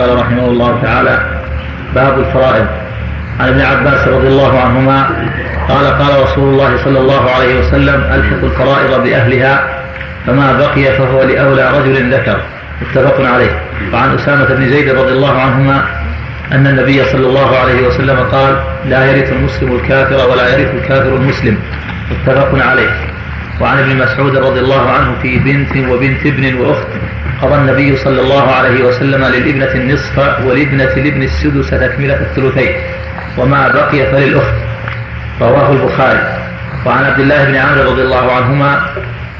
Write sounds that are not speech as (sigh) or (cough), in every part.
قال رحمه الله تعالى باب الفرائض. عن ابن عباس رضي الله عنهما قال قال رسول الله صلى الله عليه وسلم الحق الفرائض بأهلها فما بقي فهو لأولى رجل ذكر. متفق عليه. وعن أسامة بن زيد رضي الله عنهما أن النبي صلى الله عليه وسلم قال لا يرث المسلم الكافر ولا يرث الكافر المسلم. متفق عليه. وعن ابن مسعود رضي الله عنه في بنت وبنت ابن وأخت قضى النبي صلى الله عليه وسلم للابنة النصف ولابنة الابن السدس تكملة الثلثين. وما بقي فللأخت. رواه البخاري. وعن عبد الله بن عمرو رضي الله عنهما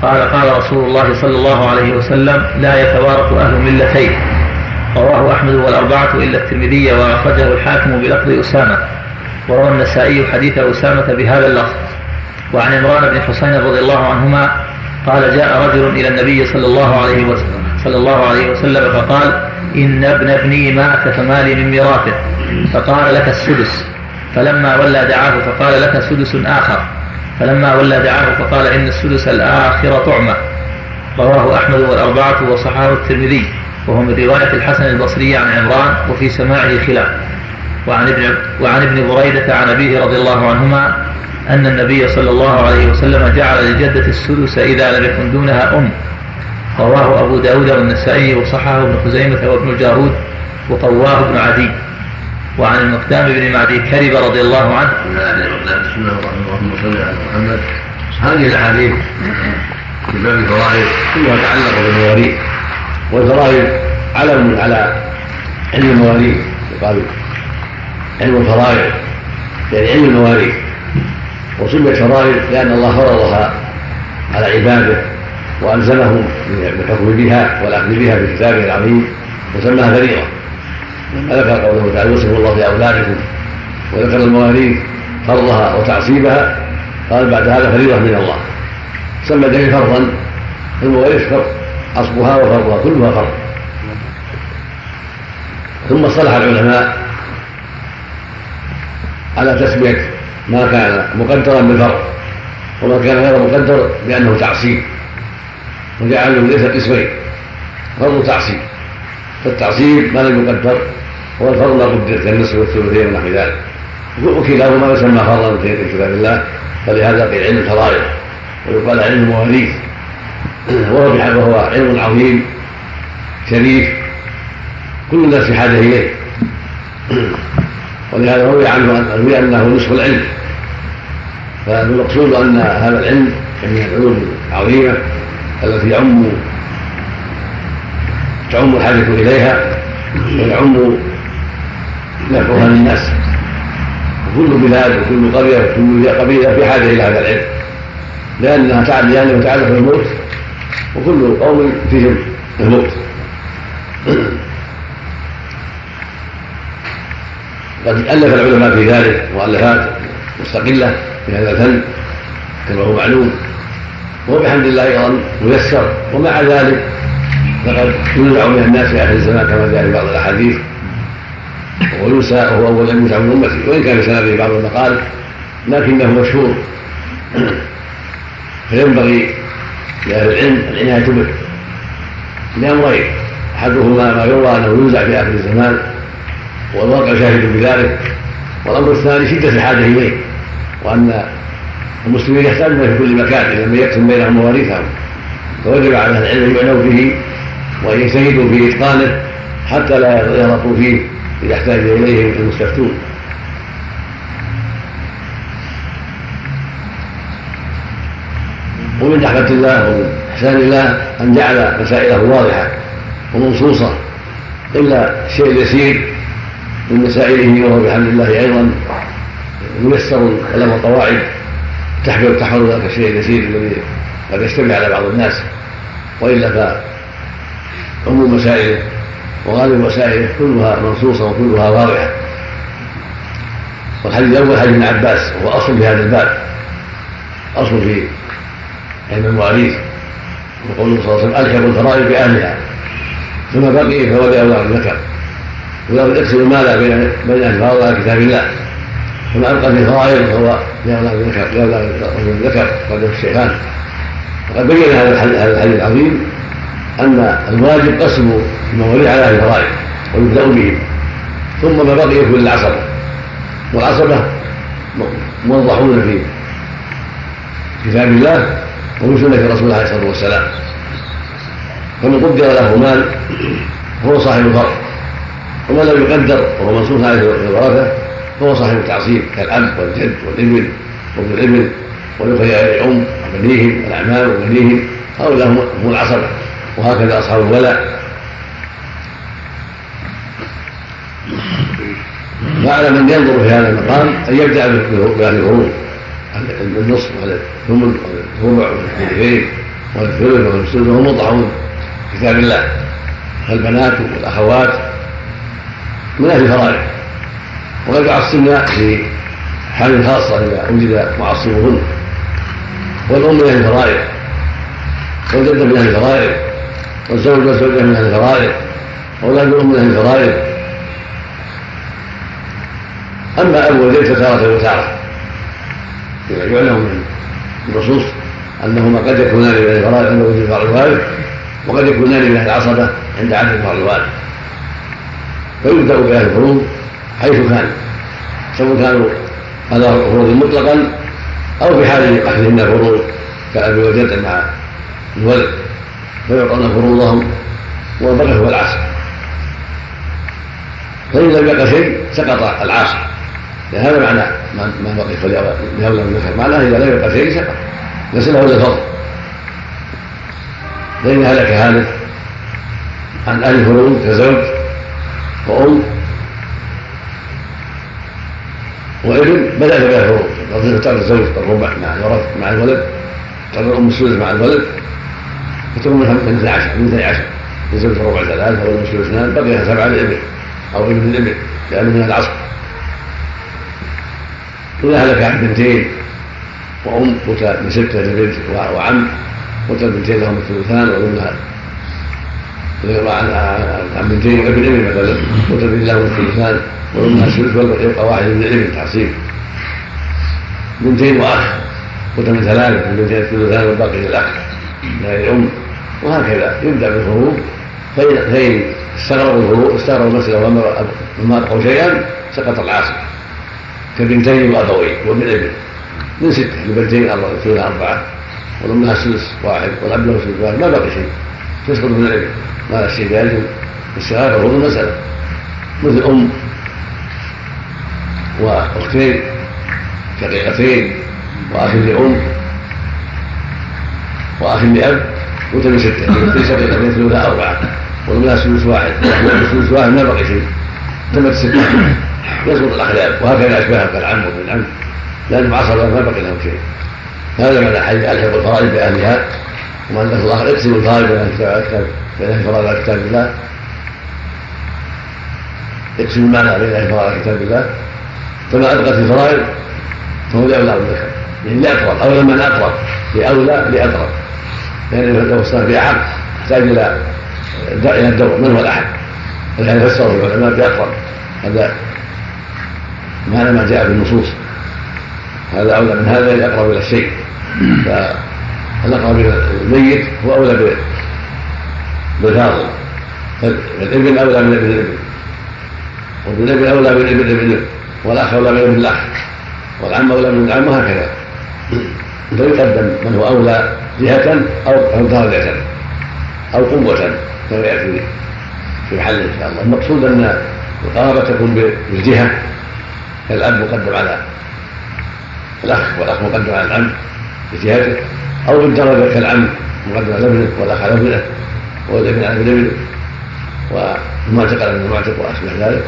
قال قال رسول الله صلى الله عليه وسلم لا يتوارث أهل ملتين. رواه أحمد والأربعة إلا الترمذي وأخرجه الحاكم بلفظ أسامة. وروى النسائي حديث أسامة بهذا اللفظ. وعن عمران بن حسين رضي الله عنهما قال جاء رجل إلى النبي صلى الله عليه وسلم صلى الله عليه وسلم فقال إن ابن ابني مات فمالي من ميراثه. فقال لك السدس. فلما ولى دعاه فقال لك سدس آخر. فلما ولى دعاه فقال إن السدس الآخر طعمة. رواه أحمد والأربعة وصححه الترمذي وهو من رواية الحسن البصري عن عمران وفي سماعه خلاف. وعن ابن وعن ابن بريدة عن أبيه رضي الله عنهما أن النبي صلى الله عليه وسلم جعل للجدة السدس إذا لم يكن دونها أم. رواه أبو داود والنسائي وصححه ابن خزيمة وابن الجارود وطواه ابن عدي. وعن المقدام بن معدي كرب رضي الله عنه. بسم الله الرحمن الرحيم. صل على محمد. هذه الأحاديث في باب الفرائض كلها تعلق بالمواريث والفرائض علم على علم المواريث. يقال علم الفرائض يعني علم المواريث. وسميت فرائض لأن الله فرضها على عباده. والزمهم بالحكم بها والاخذ بها في كتابه العظيم وسماها فريضة. وذكر قوله تعالى يوصف الله في اولادكم وذكر المواريث فرضها وتعصيبها قال بعد هذا فريضة من الله. سمى ذلك فرضا المواريث فرض عصبها وفرضها كلها فرض. ثم اصطلح العلماء على تسمية ما كان مقدرا بالفرض وما كان غير مقدر بأنه تعصيب وجعله ليس قسمين فرض تعصيب. فالتعصيب ما لم يقدر هو الفرض ما قدر كالنصف والثلثين ونحو ذلك. وكلاهما يسمى فرضا في كتاب الله فلهذا قيل علم الفرائض. ويقال علم المواريث. (clears throat) وهو وهو علم عظيم شريف. كل الناس في حاجة إليه. (clears throat) ولهذا روي عنه روي أنه نصف العلم. فالمقصود أن هذا العلم من العلوم العظيمة. التي يعم تعم الحاجة إليها ويعم نفعها للناس. وكل بلاد وكل قرية وكل قبيلة في حاجة إلى هذا العلم. لأنها تعلم لأنه تعرف الموت وكل قوم فيهم الموت قد ألف العلماء في ذلك مؤلفات مستقلة في هذا الفن كما هو معلوم. وهو بحمد الله أيضا ميسر ومع ذلك فقد ينزع من الناس في آخر الزمان كما جاء في بعض الأحاديث. وينسى وهو اول ان ينزع من امته وإن كان في بعض المقال لكنه مشهور. فينبغي لأهل العلم العناية به. لامرين أحدهما ما يروى أنه ينزع في آخر الزمان والواقع شاهد بذلك. والأمر الثاني شدة الحاجة إليه وأن المسلمين يحتاجون في كل مكان إذا لم يكتم بينهم مواريثهم. فوجب على أهل العلم يعنوا به وأن يجتهدوا في إتقانه حتى لا يغلطوا فيه إذا احتاج إليه المستفتون. ومن رحمة الله ومن إحسان الله أن جعل مسائله واضحة ومنصوصة إلا الشيء اليسير من مسائله وهو بحمد الله أيضا ميسر له قواعد تحمل تحمل ذلك الشيء اليسير الذي قد يشتبه على بعض الناس وإلا فعموم مسائله وغالب مسائله كلها منصوصة وكلها واضحة. والحديث الأول حديث ابن عباس وهو أصل في هذا الباب. أصل في علم المواريث وقوله صلى الله عليه وسلم الحق الفرائض بأهلها ثم بقي فهو لاولاد الذكر ولو يقسم المال بين بين الفرائض على كتاب الله. وما أبقى في الفرائض فهو لأولاد الذكر لأولاد الذكر قدر الشيخان وقد بين هذا الحديث العظيم أن الواجب قسم المواليد على أهل الفرائض ويبدأ بهم ثم ما بقي يكون العصبة والعصبة موضحون في كتاب الله وفي سنة رسول الله عليه الصلاة والسلام. فمن قدر له مال فهو صاحب فرض ومن لم يقدر وهو منصوص عليه في فهو صاحب التعصيب كالأب والجد والابن وابن الابن والأخوة الأم وبنيهم والأعمام وبنيهم. هؤلاء هم العصبة. وهكذا أصحاب الولاء. فعلى من ينظر في هذا المقام أن يبدأ بأهل الفروض النصف والثمن والربع والثلثين والثلث والثلث وهم في كتاب الله. فالبنات والأخوات من أهل الفرائض. وقد يعصبن في حال خاصة إذا وجد معصبهن والأم من أهل الفرائض. والجدة من أهل الفرائض. والزوج والزوجة من أهل الفرائض. وأولاد الأم من أهل الفرائض. أما أبو والجد فتارة وتارة. يعلم من النصوص أنهما قد يكونان من أهل الفرائض عند وجود فرع الوالد وقد يكونان من أهل العصبة عند عدم فرع الوالد فيبدأ بأهل الفروض حيث كان. سواء كانوا على فروض مطلقا أو في حال أخذهن الفروض كأبي وجد مع الولد. فيعطون فروضهم والبقي هو العصر. فإن لم يبق شيء سقط العاصر هذا معنى ما بقي فليولى من الخير معناه إذا لم يبق شيء سقط. ليس له إلا الفضل. فإن هلك هالك عن أهل الفروض كزوج وأم وابن بدأت بها الفروض قضية تعرف الزوج الربع مع مع الولد. تعرف الأم السدس مع الولد. فتكون من 12 من 12 الزوج ربع ثلاثة والأم السدس اثنان بقي سبعة للابن أو ابن الابن لأنه من العصر. إذا هلك بنتين وأم قتل من ستة لبنت وعم قتل بنتين لهم الثلثان وأمها عن بنتين وابن ابن مثلا بنت لهم الثلثان وأمها الثلث يبقى واحد من الابن تعصيب بنتين قتل من ثلاثة من بنتين الثلثان والباقي للأخ لا الأم وهكذا. يبدأ بالفروض فإن فإن استغربوا استغربوا المسألة وما أبقوا شيئا سقط العاصر كبنتين وأبوين وابن ابن من ستة لبنتين أربعة والأم السدس واحد والأب له سدس واحد ما بقي شيء. تسقط من الابن ما شيء ذلك الصغار فروض المسألة مثل أم وأختين شقيقتين وأخ لأم وأخ لأب وتم ستة في شقيقتين ثلثها أربعة والأم سدس واحد والأب واحد ما بقي شيء. تمت ستة يسقط الأخلاق وهكذا أشباهه كالعم وابن العم لأن معصر ما بقي له شيء. هذا معنى حديث ألحق الفرائض بأهلها. ذكر الآخر اقسم الفرائض بين كتاب بين أهل الفرائض على كتاب الله. اقسم المعنى بين أهل الفرائض على كتاب الله. فما أدقت الفرائض فهو لأولى بالذكر يعني لأقرب أولى من أقرب لأولى لأقرب يعني لو صار بأحق يحتاج إلى إلى الدور من هو الأحد؟ ولهذا فسره العلماء بأقرب هذا هذا ما جاء في النصوص. هذا أولى من هذا الأقرب إلى الشيء. فالأقرب إلى الميت هو أولى بالفاضل فالابن أولى من ابن الابن وابن الابن أولى من ابن الابن والأخ أولى من ابن الأخ. والعم أولى من العم وهكذا. فيقدم من هو أولى جهة أو درجة أو قوة كما يأتي في محل إن شاء الله. المقصود أن القرابة تكون بالجهة فالأب مقدم على الأخ والأخ مقدم على العم بجهته. أو بالدرجة كالعم مقدم على ابنه والأخ على ابنه والابن على ابن ابنه والمعتق على المعتق وأشبه ذلك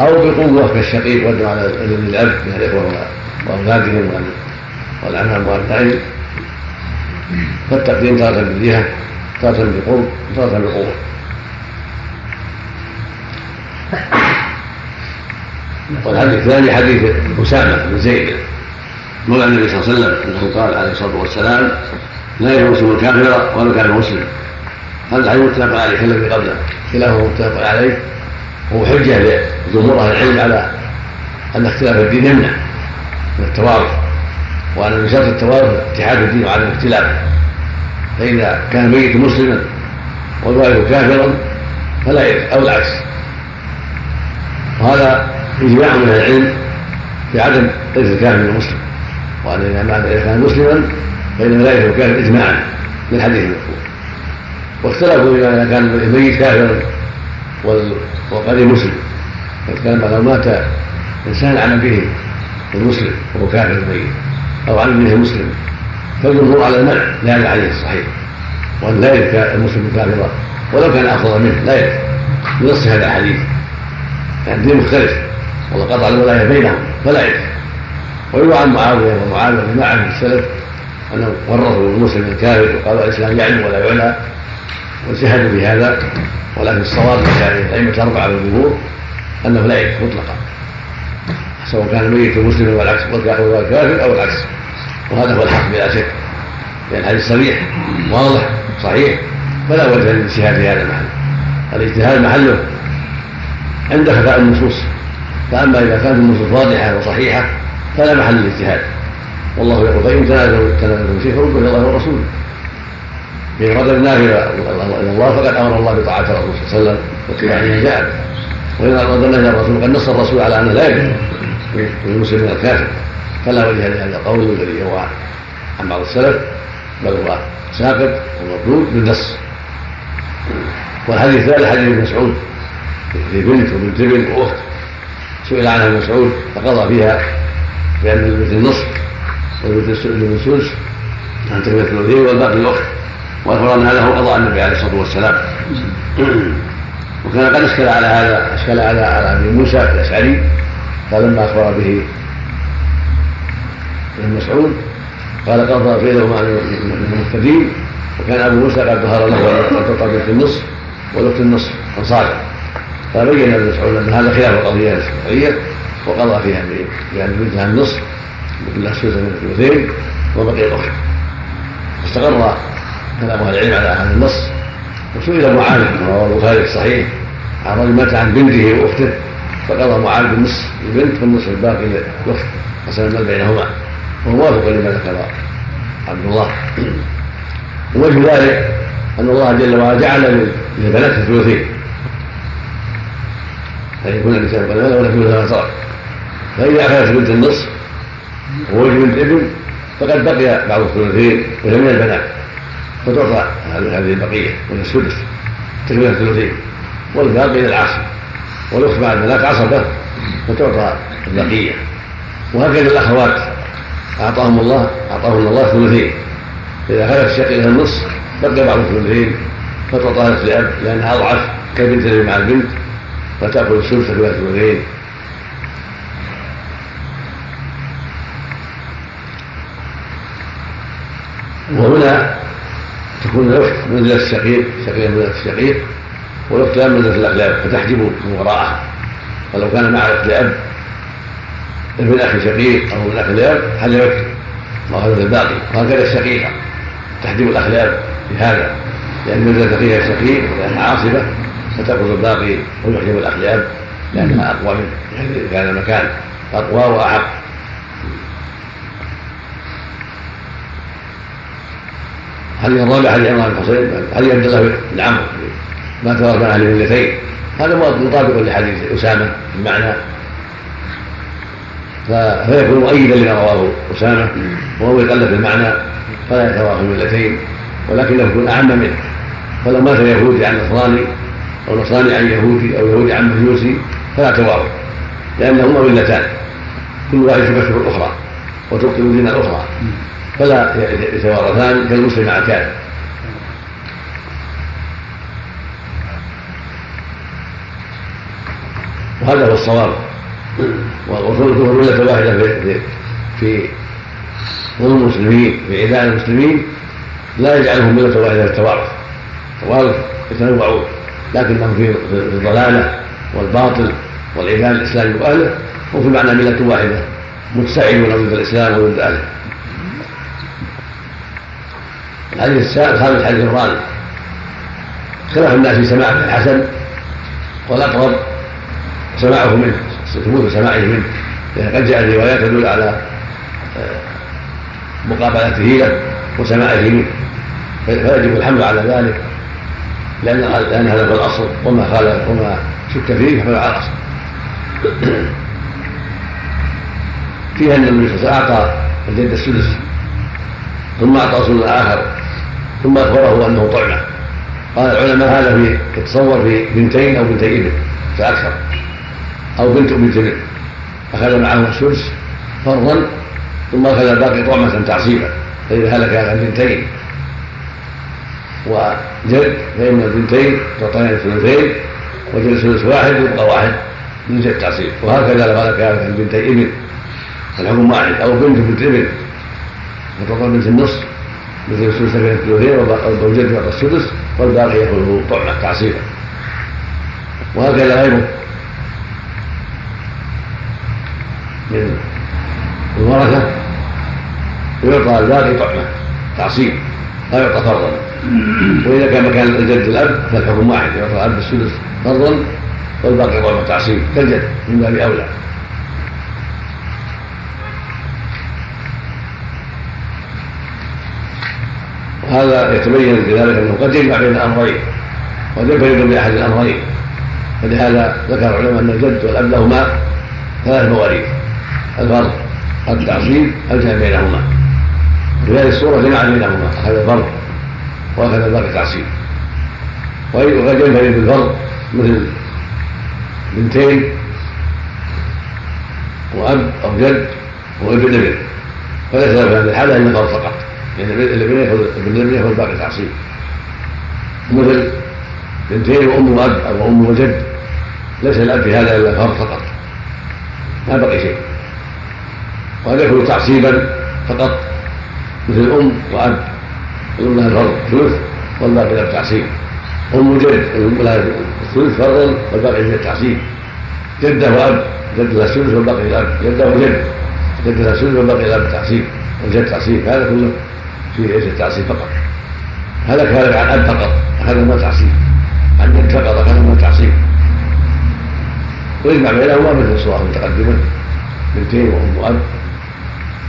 أو بقوة كالشقيق مقدم على ابن الأب من الإخوة وأولادهم والأعمام والأبنائهم فالتقديم تارة بالجهة تارة بقوة تارة بقوة والحديث الثاني حديث أسامة بن زيد. مولى النبي صلى الله عليه وسلم أنه قال عليه الصلاة والسلام لا يجوز الكافر ولا كان مسلم. هذا الحديث متفق عليه الذي قبله. كلاهما متفق عليه. وهو حجة لجمهور أهل العلم على أن اختلاف الدين يمنع من التوارث وأن من شرط التوارث اتحاد الدين وعدم الاختلاف فإذا كان الميت مسلما والوالد كافرا فلا يرث أو العكس. وهذا إجماع من العلم في عدم ارث الكافر من المسلم. وأن إذا مات إذا كان مسلما فإن لا يرث الكافر اجماعا من حديث المذكور. واختلفوا إذا كان الميت كافرا والقريب مسلم. فكان لو مات إنسان عن به المسلم وهو كافر الميت أو عن ابنه المسلم فالجمهور على المنع. لا يدعى عليه الصحيح. وأن لا يرث المسلم كافرا. ولو كان افضل منه لا يرث بنص هذا الحديث. يعني الدين مختلف. والله قطع الولاية بينهم فلا يرث ويروى عن معاوية ومعاويه وجماعه من السلف انهم ورطوا المسلم الكافر وقالوا الإسلام يعلو ولا يعلى واجتهدوا في هذا ولكن الصواب من كان الأئمة الأربعة والجمهور أنه لا يرث مطلقا سواء كان الميت مسلما والعكس والكافر أو العكس. وهذا هو الحق بلا شك لأن الحديث صريح واضح صحيح فلا وجه للإجتهاد في هذا المحل. الإجتهاد محله عند خفاء النصوص فأما إذا كانت النصوص واضحة وصحيحة فلا محل للاجتهاد والله يقول فان تنازلوا شيء فردوا إلى الله والرسول فان رد إلى الله فقد أمر الله بطاعة الرسول صلى الله عليه وسلم واتباع ما جاء وان رد إلى الرسول قد نص الرسول على انه لا يجوز للمسلم من الكافر. فلا وجه لهذا القول الذي يروى عن بعض السلف بل هو ساقط ومردود بالنص. والحديث الثالث حديث ابن مسعود. في بنت وبنت ابن واخت سئل عنها ابن مسعود فقضى فيها بان البنت النصف والبنت السدس عن تكمله الثلثين والباقي الاخت واخبر أن هذا هو قضاء النبي عليه الصلاة والسلام. (clears throat) وكان قد اشكل على هذا اشكل على على أبي موسى الاشعري فلما أخبر به ابن مسعود قال قضى مع المهتدين وكان أبو موسى قد ظهر له ان تطلق في النصف والاخت النصف فصادق فبين ابن مسعود أن هذا خلاف القضية الشرعيه وقضى فيها بأن بنتها النصف لها السدس من الثلثين وبقي الاخت استقر كلام أهل العلم على هذا النص. وسئل معاذ رواه البخاري الصحيح عن رجل مات عن بنته وأخته فقضى معاذ بالنصف البنت والنصف الباقي للأخت قسم المال بينهما. وهو موافق لما ذكر عبد الله. (clears throat) ووجه ذلك أن الله جل وعلا جعل للبنات الثلثين فان يكون الإنسان قد ولا ثلث ما ترك فإذا أخذت بنت النصف ووجه بنت ابن فقد بقي بعض الثلثين وهي من البنات فتعطى هذه البقية وهي السدس تكمله الثلثين والباقي للعاصر والأخت مع البنات عصبه فتعطى البقية. وهكذا الأخوات أعطاهم الله اعطاهم الله ثلثين إذا خلت الشقي لها النصف بقي بعض الثلثين فتعطى لاب لأنها أضعف كالبنت مع البنت فتأكل الثلث في الثلثين. وهنا تكون الاخت منزله الشقيق شقيق منزله الشقيق والاخت لا منزله الاغلاب فتحجب وراءها ولو كان مع لأب ابن أخي شقيق أو ابن اخ لأب حجبت وهذا الباقي. وهكذا الشقيقة. تحجب الاخ لاب في هذا لأن منزله فيها الشقيق لانها عاصبه فتاخذ الباقي ويحجب الاخ لاب لأنها أقوى منه يعني كان المكان أقوى واحق حديث الرابع حديث عمران بن حصين حديث عبد الله بن عمرو ما من أهل الملتين هذا مطابق لحديث أسامة المعنى فيكون مؤيدا لما رواه أسامة وهو يقلد المعنى فلا يتوافق الملتين ولكنه يكون أعم منه. فلو مات يهودي عن نصراني أو نصراني عن يهودي أو يهودي عن مجوسي فلا توافق لأنهما ملتان. كل واحد تبشر الاخرى وتبطل دين الأخرى. فلا يتوارثان كالمسلم مع الكافر وهذا هو الصواب. وثلثه ملة واحدة في في ظلم المسلمين في عداء المسلمين لا يجعلهم ملة واحدة في التوارث. التوارث يتنوعون لكنهم في الضلالة والباطل والعداء الإسلام وأهله وفي معنى ملة واحدة متسعدون ضد الإسلام وضد أهله. الحديث الخامس حديث الرابع. اختلف الناس في سماع الحسن والأقرب سماعه منه ثبوت سماعه منه. لأن قد جاءت روايات تدل على آه، مقابلته له وسماعه منه. فيجب الحمل على ذلك لأن لأن هذا هو الأصل. وما خالف وما شك فيه فهو على الاصل (clears throat) فيها أن النبي صلى الله عليه وسلم أعطى الجد السدس ثم اعطى رسول اخر ثم أخبره أنه طعمه قال العلماء هذا في يتصور في بنتين أو بنتي ابن فاكثر أو بنت بنت ابن. أخذ معه السدس فرضا ثم أخذ الباقي طعمة تعصيبا. فإذا هلك عن بنتين وجد فإن البنتين تعطيان الثلثين وجد ثلث واحد يبقى واحد من جد تعصيب وهكذا لو هلك عن بنتي ابن. الحكم واحد. أو بنت بنت ابن. فتعطى بنت النصف مثل الثلث بين الثلثين والزوجين يعطى السدس والباقي ياخذه طعمه تعصيبا وهكذا غيره. من الورثة ويعطى الباقي طعمه تعصيب لا يعطى فرضا. وإذا كان مكان الجد الأب فالحكم واحد يعطى الأب السدس فرضا والباقي طعمه تعصيب كالجد من باب أولى. وهذا يتبين بذلك انه قد يجمع بين الامرين وقد ينفرد باحد الأمرين. فلهذا ذكر العلماء أن الجد والاب لهما ثلاث مواريث الفرض التعصيب الجمع بينهما. في هذه الصورة جمع بينهما أخذ الفرض وأخذ الباقي تعصيب وقد ينفرد بالفرض مثل بنتين وأب أو جد وابن ابن فليس في هذه الحاله إلا فرض فقط. الابن ياخذ الابن ياخذ الباقي تعصيب مثل بنتين وأم واب أو أم وجد ليس الأب في هذا إلا فرض فقط. ما بقي شيء. وقد يكون تعصيبا فقط. مثل أم وأب. الام لها الفرض ثلث والباقي لها التعصيب أم جد الام لها الثلث فرضا والباقي لها التعصيب جده وأب. جد لها الثلث والباقي لها جده وجد. جد لها الثلث والباقي لها التعصيب والجد تعصيب. هذا كله في ليس التعصيب فقط. هلك هلك عن اب فقط. هذا ما تعصيب عن جد فقط هذا ما تعصيب ويجمع بينهما مثل الصور المتقدمة. بنتين وأم وأب.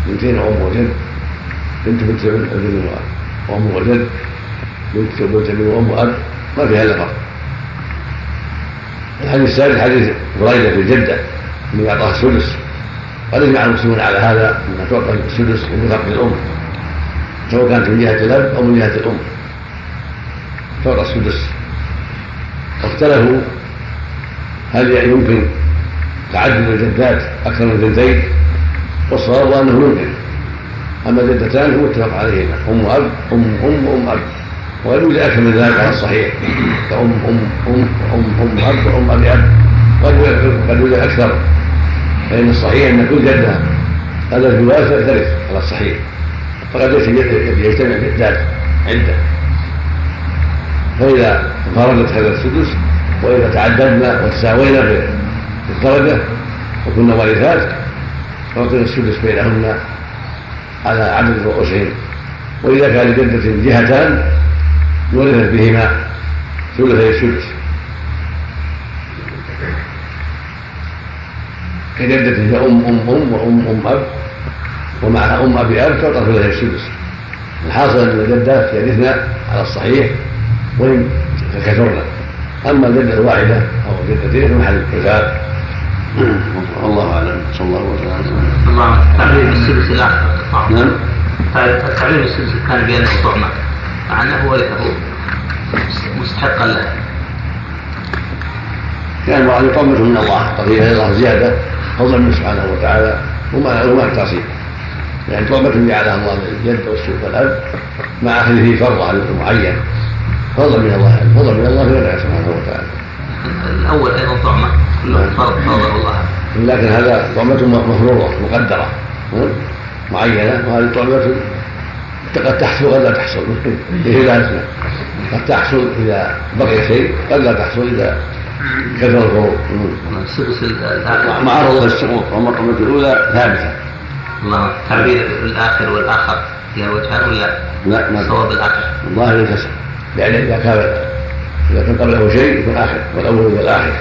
بنتين وأم وجد. بنت بنت ابن وأم وجد. بنت بنت ابن وأم وأب. ما فيها الا فرق الحديث الثالث حديث بريدة في الجده انه اعطاها السدس. قد اجمع المسلمون على هذا انها تعطى السدس بفقد الأم. سواء كانت من جهة الأب أو من جهة الأم. تعطى السدس واختلفوا هل يمكن تعدد الجدات أكثر من جدتين؟ والصواب أنه يمكن أما الجدتان هو اتفق عليهما. أم أب أم أم أم أب. وقد يوجد أكثر من ذلك على الصحيح. كأم أم أم أم أم أب وأم أبي أب. قد يوجد أكثر. فإن الصحيح أن كل جدة هذا الجواز ترث على الصحيح. فقد يجتمع جدات عدة فإذا انفردت هذا السدس وإذا تعددنا وتساوينا في الدرجة وكنا وارثات فأعطينا السدس بينهن على عدد رؤوسهن. وإذا كان لجدة جهتان ورثت بهما ثلثي السدس. كجدة هي أم أم أم وأم أم أب ومعها أم أبي أب تعطى ثلثي السدس الحاصل أن الجدات يرثن على الصحيح وإن تكثرن أما الجدة الواحدة أو الجدتين فمحل الخلاف والله أعلم. صلى الله وسلم. الله تعليم السدس الآخر نعم. تعليم السدس كان بين الطعمة مع أنه ورثه مستحقا له. كان المراد طعمة من الله. قضية الله زيادة فضلا منه سبحانه وتعالى. وما وما التصيب يعني طعمة جعلها الله للجد والسوق والأب مع أخذه فرض على معين. فضلا من الله فضلا من الله ونعم سبحانه وتعالى. الأول أيضا طعمة كله فرض فرضه الله لكن هذا طعمة مفروضة مقدرة. معينة وهذه طعمة قد تحصل قد لا تحصل. (laughs) بهدايتنا قد تحصل إذا بقي شيء قد لا تحصل إذا كثر الفروض السدس معرضة للسقوط والمرتبة الأولى ثابتة. الله تعبير الآخر والآخر فيها وجهان ولا لا ما صواب الآخر. الظاهر الكسر يعني إذا كان إذا كان قبله شيء يكون آخر والأول هو الآخر.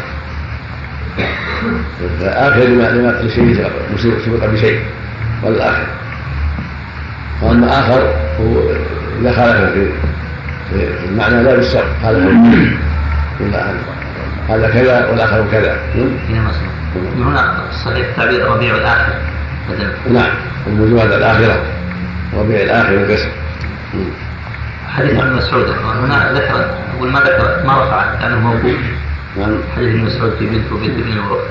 فآخر لما لما لشيء سبق بشيء والآخر وأما آخر هو إذا خالف في المعنى لا بالشرط خالف هذا كذا والآخر كذا. من هنا صحيح تعبير ربيع الآخر. نعم. الموجود الآخرة. ربيع الآخر القسم حديث ابن مسعود. هنا ذكر يقول ما ذكر ما رفع كانه موقوف نعم. حديث ابن مسعود في بنت وبنت ابن ورفع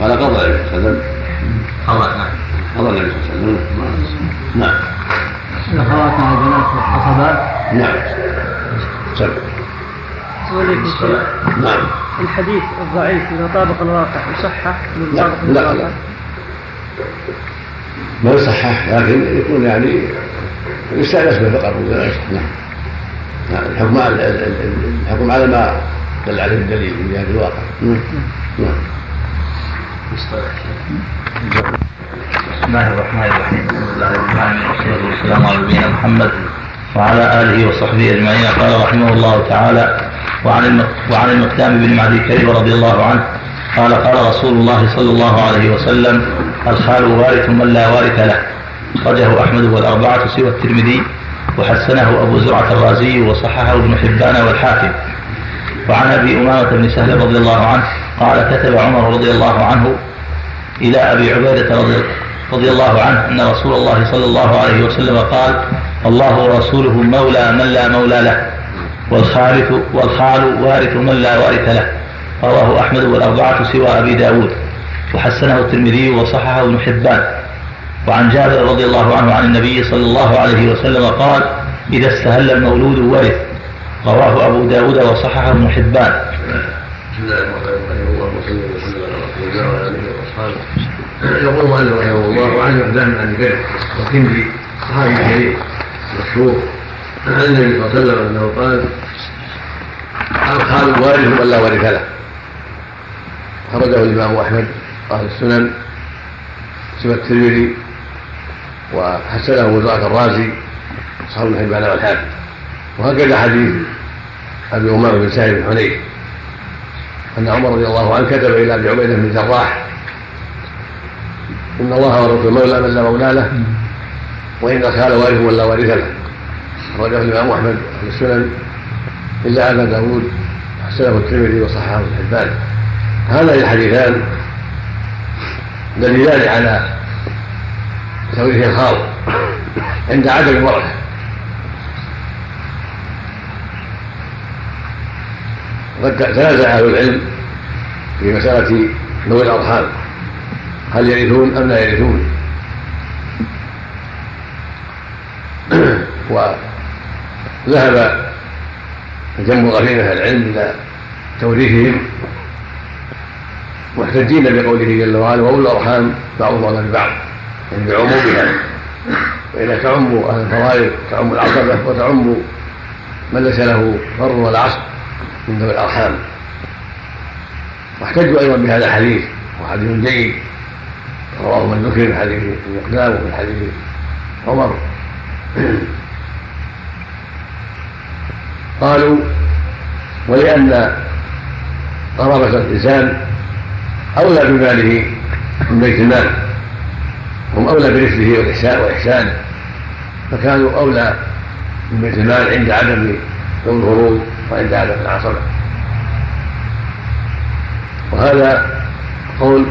قال قضى النبي صلى الله عليه وسلم. قضى نعم. قضى النبي صلى الله عليه وسلم. نعم. الأخوات على جنازة الخطبات نعم سبب نعم. الحديث الضعيف إذا طابق الواقع يصحح لا لا. لا ما يصحح لكن يكون يعني يستأنس به فقط. نعم. نعم. الحكم على الحكم على ما دل عليه الدليل من جهة الواقع. نعم. نعم. بسم الله الرحمن الرحيم. الحمد لله رب العالمين والصلاة والسلام على نبينا محمد وعلى آله وصحبه أجمعين. قال رحمه الله تعالى وعن وعن المقدام بن معدي كريم رضي الله عنه قال قال رسول الله صلى الله عليه وسلم الخال وارث من لا وارث له. أخرجه أحمد والأربعة سوى الترمذي وحسنه أبو زرعة الرازي وصححه ابن حبان والحاكم. وعن أبي أمامة بن سهل رضي الله عنه قال كتب عمر رضي الله عنه إلى أبي عبيدة رضي, رضي الله عنه أن رسول الله صلى الله عليه وسلم قال الله ورسوله مولى من لا مولى له والخالف والخال وارث من لا وارث له. رواه أحمد والأربعة سوى أبي داود. وحسنه الترمذي وصححه ابن حبان. وعن جابر رضي الله عنه عن النبي صلى الله عليه وسلم قال إذا استهل المولود ورث رواه أبو داود وصححه ابن حبان. بسم الله الرحمن الرحيم اللهم صل وسلم على رسول الله وعلى اله واصحابه يقول المؤلف رحمه الله وعن اقدام عن بكر وكندي صحابي كريم مشهور عن النبي صلى الله عليه وسلم أنه قال الخال وارث من لا وارث له. خرجه الإمام أحمد. واهل السنن سوى الترمذي وحسنه وزرعة الرازي اصحاب ابن حبان والحاكم وهكذا حديث أبي أمامة بن سعيد بن حنيف أن عمر رضي الله عنه كتب إلى أبي عبيدة بن الجراح إن الله ورسوله مولى من لا مولى له وإن الخال وارث من لا وارث له. أخرجه الإمام أحمد في السنن إلا أبا داود حسنه الترمذي وصححه ابن حبان. هذان الحديثان دليلان على توريث الخال عند عدم الورثة. وقد تنازع أهل العلم في مسألة ذوي الأرحام. هل يرثون أم لا يرثون؟ (clears throat) وذهب جمع غفير أهل العلم إلى توريثهم. محتجين بقوله جل وعلا واولو الأرحام بعضهم اولى ببعض يعني بعمومها. فإذا تعم أهل الفرائض تعم العصبة وتعم من ليس له فر ولا عصب من ذوي الأرحام. واحتجوا أيضا بهذا الحديث وحديث جيد. رواه من ذكر في حديث المقدام وفي حديث عمر. قالوا ولأن قرابة الإنسان أولى بماله من بيت المال. هم أولى برفده والإحسان وإحسانه فكانوا أولى من بيت المال عند عدم الفروض وعند عدم العصبة. وهذا قول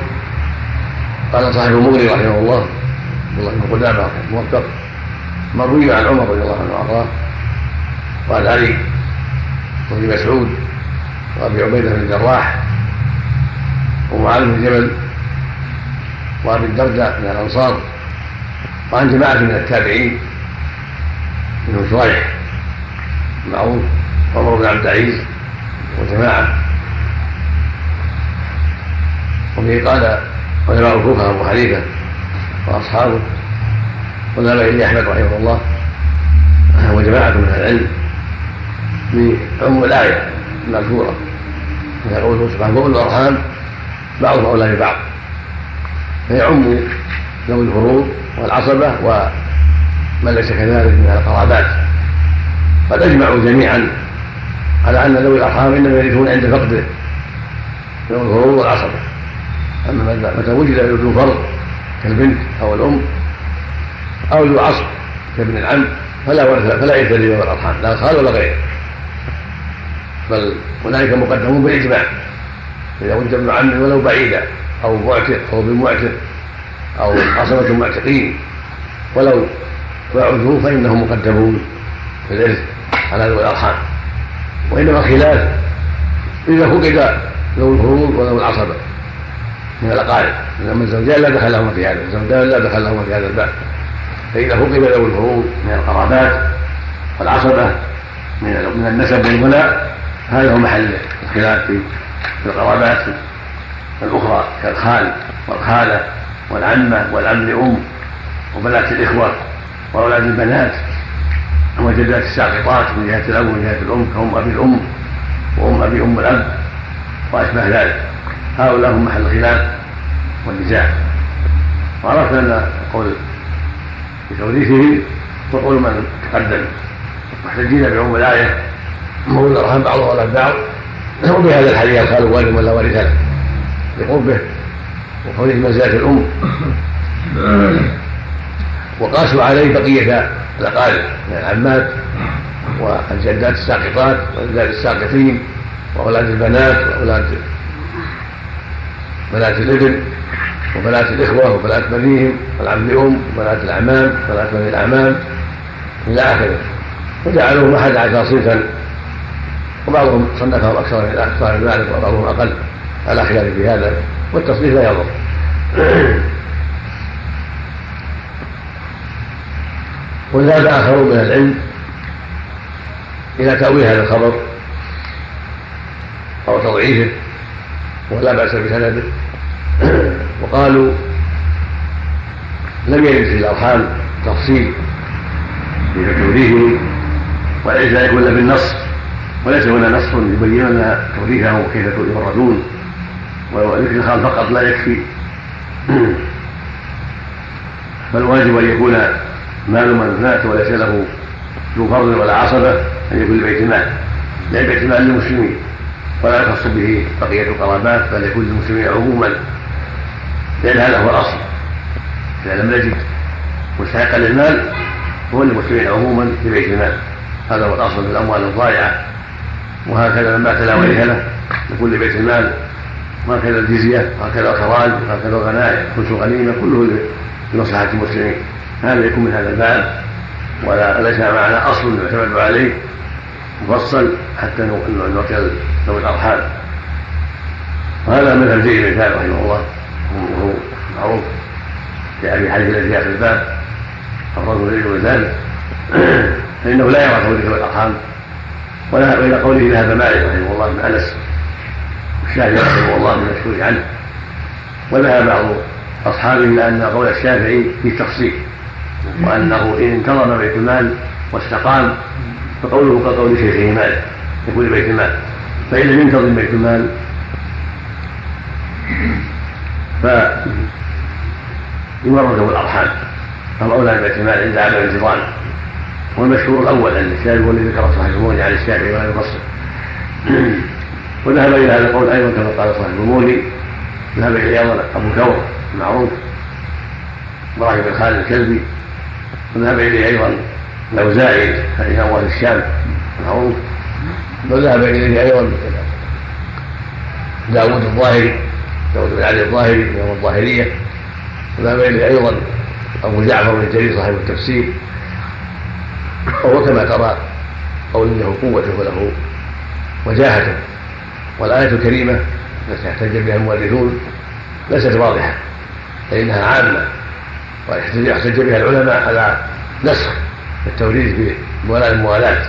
قال صاحب المغني رحمه الله الله بن قدامة موفق. مروي عن عمر رضي الله عنه وأرضاه وعن علي وابن مسعود وأبي عبيدة بن الجراح ومعاذ بن جبل وابي الدرداء من الأنصار وعن جماعة من التابعين منهم شريح معروف عمر بن عبد العزيز وجماعة. وبه قال علماء الكوفة أبو حنيفة وأصحابه وذهب اليه أحمد رحمه الله وجماعة من أهل العلم بعموم الآية المذكورة. من قوله سبحانه وأولو الارحام بعضهم اولى ببعض فيعم ذوي الفروض والعصبة ومن ليس كذلك من القرابات. قد أجمعوا جميعا على أن ذوي الأرحام إنما يرثون عند فقده ذوي الفروض والعصبة. أما متى وجد ذو فرض كالبنت أو الأم أو ذو عصب كابن العم فلا ورث فلا يرث ذوي الأرحام لا خال ولا غيره. بل أولئك مقدمون بالإجماع. إذا وجد ابن عم ولو بعيدا أو معتق أو بمعتق أو عصبة معتقين ولو فعلوا فإنهم مقدمون في الإرث على ذوي الأرحام. وإنما الخلاف إذا فقد ذوي الفروض وذوي العصبة من الأقارب. لأن الزوجان لا دخل لهما في هذا الزوجان لا دخل لهما في هذا الباب. فإذا فقد ذوي الفروض من القرابات والعصبة من النسب والغناء هذا هو محل الخلاف في القرابات الأخرى كالخال والخالة والعمة والعم لأم وبنات الإخوة وأولاد البنات وجدات الساقطات من جهة الأب ومن جهة الأم كأم أبي الأم وأم أبي أم الأب وأشبه ذلك. هؤلاء هم محل الخلاف والنزاع. وعرفنا أن قول بتوريثهم وقول من تقدم. محتجين بعموم الآية. مولى الأرحام بعضها ولا بعض. وبهذا الحديث الخال والد ولا وارث له لقربه وقوله منزلة الأم. وقاسوا عليه بقية الأقارب من العمات والجدات الساقطات والأجداد الساقطين وأولاد البنات وأولاد بنات الإبن وبنات الإخوة وبنات بنيهم والعم لأم وبنات الأعمام وبنات بني الأعمام إلى آخره. وجعلوهم أحد عشر صنفا وبعضهم صنفهم أكثر أكثر من ذلك وبعضهم أقل على خلاف في هذا والتصنيف لا يضر. (clears throat) وزاد آخرون من العلم إلى تأويل هذا الخبر أو تضعيفه ولا بأس بسنده. (clears throat) وقالوا لم يرد في الأرحام تفصيل توريثه وليس يكون الا بالنص وليس هنا نص يبين لنا توريثه وكيف يفردون وذكر الخال فقط لا يكفي. (clears throat) فالواجب أن يكون مال من مات وليس له ذو فرض ولا عصبة أن يكون لبيت المال لأن بيت المال للمسلمين. ولا يخص به بقية القرابات بل يكون للمسلمين عموما. لأن هذا هو الأصل. إذا لم نجد مستحقا للمال هو للمسلمين عموما في بيت المال. هذا هو الأصل في الأموال الضائعة. وهكذا من مات لا ورث له يكون لبيت المال وهكذا الجزية وهكذا الخراج وهكذا الغنائم خمس الغنيمه كله لمصلحة المسلمين. هذا يكون من هذا الباب ولا ليس معنا أصل يعتمد عليه مفصل حتى نعطي ذوي الارحام وهذا مثل زيد بن ثابت رحمه الله وهو معروف في أبي حنيفة الذي في الباب زيد بن ثابت فإنه لا يرى ذوي الأرحام. ولا والى قوله ذهب مالك رحمه الله بن أنس الشافعي رحمه الله من المشهور عنه. وذهب بعض أصحابه إلى أن قول الشافعي فيه تفصيل وأنه إن انتظم بيت المال واستقام فقوله كقول شيخه مالك يقول بيت المال. فإن لم ينتظم بيت المال فيورث الأرحام فهو أولى بيت المال عند عدم الانتظام. والمشهور الأول ان الشافعي هو الذي ذكر صاحب المغني عن الشافعي ولا يفصل وذهب إلى هذا القول أيضا كما قال صاحب المغني ذهب اليه أيضا أبو ثور المعروف. إبراهيم بن خالد الكلبي وذهب إليه أيضا الأوزاعي الامام أهل الشام معروف وذهب إليه أيضا داوود الظاهري داوود بن علي الظاهري امام الظاهرية. وذهب إليه أيضا أبو جعفر بن جرير صاحب التفسير. وهو كما ترى قول له قوته وله وجاهته والآية الكريمة التي يحتج بها المؤرخون ليست واضحة فإنها عامة ويحتج بها العلماء على نسخ بمولاة الموالاة.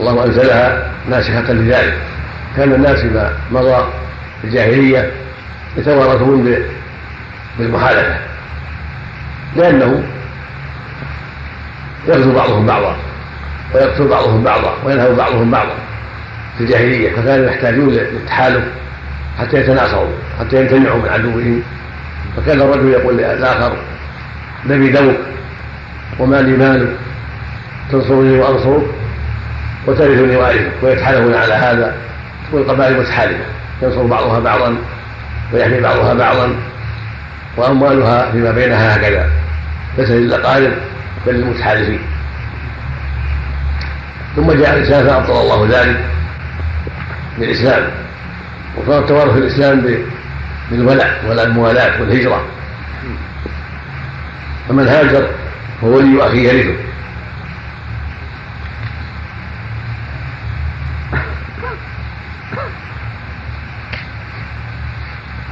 الله أنزلها ناسخة لذلك. كان الناس فيما مضى في الجاهلية يتوارثون بالمحالفة لأنه يغزو بعضهم بعضا ويقتل بعضهم بعضا وينهب بعضهم بعضا في الجاهلية فكانوا يحتاجون للتحالف حتى يتناصروا حتى يمتنعوا من عدوهم. فكان الرجل يقول للآخر نبي دوك وما لي مال تنصرني وأنصرك وترثني وأرثك ويتحالفون على هذا والقبائل متحالفة ينصر بعضها بعضا ويحمي بعضها بعضا وأموالها فيما بينها هكذا ليس للأقارب بل للمتحالفين ثم جاء الإسلام فأبطل الله ذلك بالإسلام. وصار التوارث في الإسلام بالولاء ولا الموالاة والهجرة. فمن هاجر فولي أخيه يرثه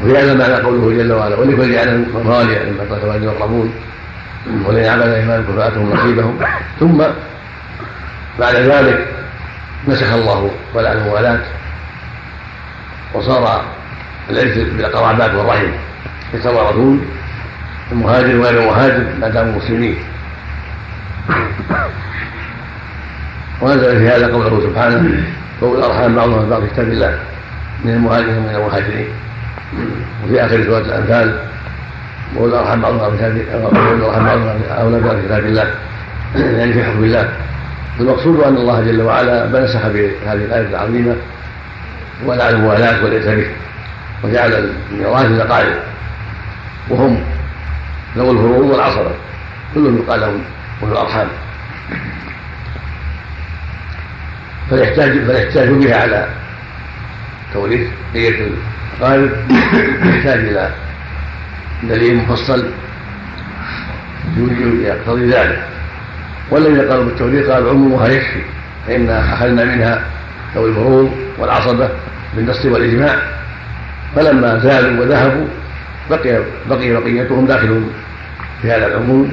وفي هذا معنى قوله جل وعلا ولكل جعل مواليا مما قال والد يقربون ولن عبد ايمانكم فاتهم نصيبهم ثم بعد ذلك نسخ الله ولا الموالاه وصار العز بالقرابات والرحم يتوارثون المهاجر وغير المهاجر ما داموا مسلمين. ونزل في هذا قوله سبحانه قول الأرحام بعضها من بعض كتاب الله من المهاجرين ومن المهاجرين. وفي آخر سورة الأنفال وقول الارحام بعضها من وقول الارحام بعضها اولى بعض كتاب الله يعني في حكم الله. المقصود أن الله جل وعلا نسخ بهذه الآية العظيمة ولا الموالاه وليس به وجعل الميراث لقائل. وهم ذوي الفروض والعصبة. كلهم يقال لهم أولو الأرحام. فيحتاج فيحتاج بها على توريث بقية الأقارب يحتاج إلى دليل مفصل يقتضي ذلك. والذين قالوا بالتوريث قال عمومها يكفي؟ فإنا أخذنا منها ذوي الفروض والعصبة بالنص والإجماع. فلما زالوا وذهبوا بقي بقي بقيتهم داخلون في هذا العموم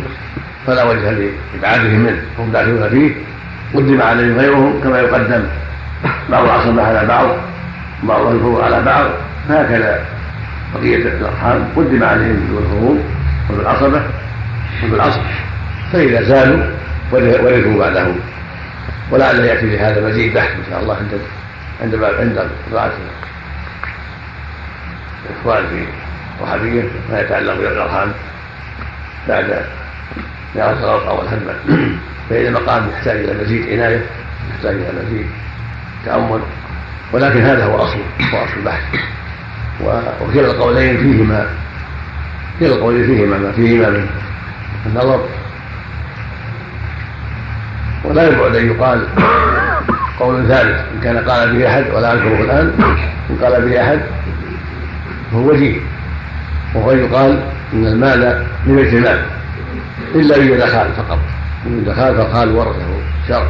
فلا وجه لإبعادهم منه. هم داخلون فيه. قدم عليهم غيرهم كما يقدم بعض العصبة على بعض وبعض الفروض على بعض. فهكذا بقية الأرحام قدم عليهم بالفروض وبالعصبة وبالعصر فإذا زالوا ورثوا بعدهم ولعل يأتي لهذا مزيد بحث إن شاء الله عند عند عند قراءة الإخوان في وحبية ما يتعلق بالأرحام بعد نار الغرق والهدم (clears throat) فإن المقام يحتاج إلى مزيد عناية يحتاج إلى مزيد تأمل ولكن هذا هو أصل هو أصل البحث. وكلا القولين فيهما كلا القولين فيهما ما فيهما من النظر. ولا يبعد أن يقال قول ثالث إن كان قال به أحد ولا أذكره الآن إن قال به أحد فهو وجيه. وهو يقال إن المال من المال إلا إذا دخل فقط. من دخل فالخال ورثه شر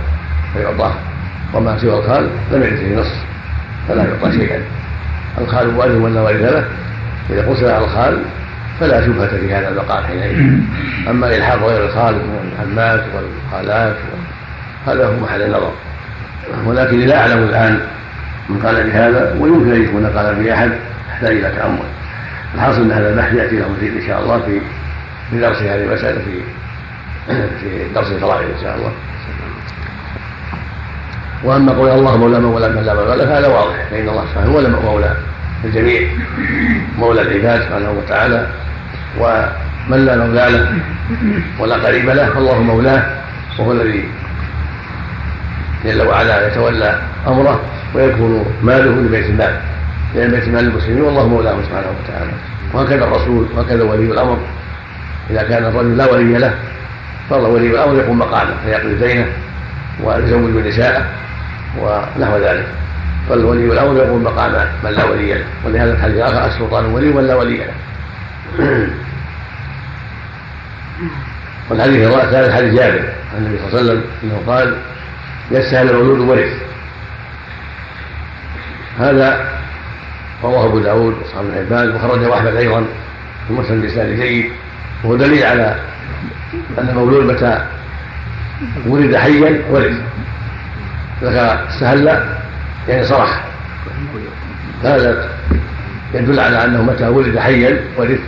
فيعطاه. وما سوى الخال لم يرثه نص فلا يعطى شيئا. الخال ولا وارث له إذا قتل على الخال فلا شبهة في هذا البقاء حينئذ (clears throat) أما إلحاق غير الخال من العمات والخالات هذا هو محل النظر. ولكن لا أعلم الآن من قال بهذا ويمكن أن يكون قال به أحد يحتاج إلى تأمل. الحاصل أن هذا البحث يأتي له مزيد إن شاء الله في في درس هذه المسألة في في درس الفرائض إن شاء الله. وأما قول الله مولى من ولا من لا مولى له فهذا واضح. فإن الله سبحانه هو مولى الجميع. مولى العباد سبحانه وتعالى. ومن لا مولى له ولا قريب له فالله مولاه. وهو الذي جل وعلا يتولى أمره ويكون ماله لبيت المال. لأن بيت المال المسلمين والله مولاه سبحانه وتعالى. وهكذا الرسول وهكذا ولي الأمر. إذا كان الرجل لا ولي له فالله ولي الأمر يقوم مقامه فيقضي دينه ويزوج نساءه ونحو ذلك. فالولي الامر يقوم مقام من لا ولي له. ولهذا الحديث الآخر السلطان ولي من لا ولي له؟ والحديث الثالث حديث جابر. عن النبي صلى الله عليه وسلم إنه قال يسهل المولود ورث. هذا رواه أبو داود وأصحاب حبان وخرجه أحمد أيضا في مسلم بإسناد جيد. وهو دليل على أن المولود متى ولد حيا ورث. ذكر استهل يعني صرح هذا يدل على أنه متى ولد حيا ورث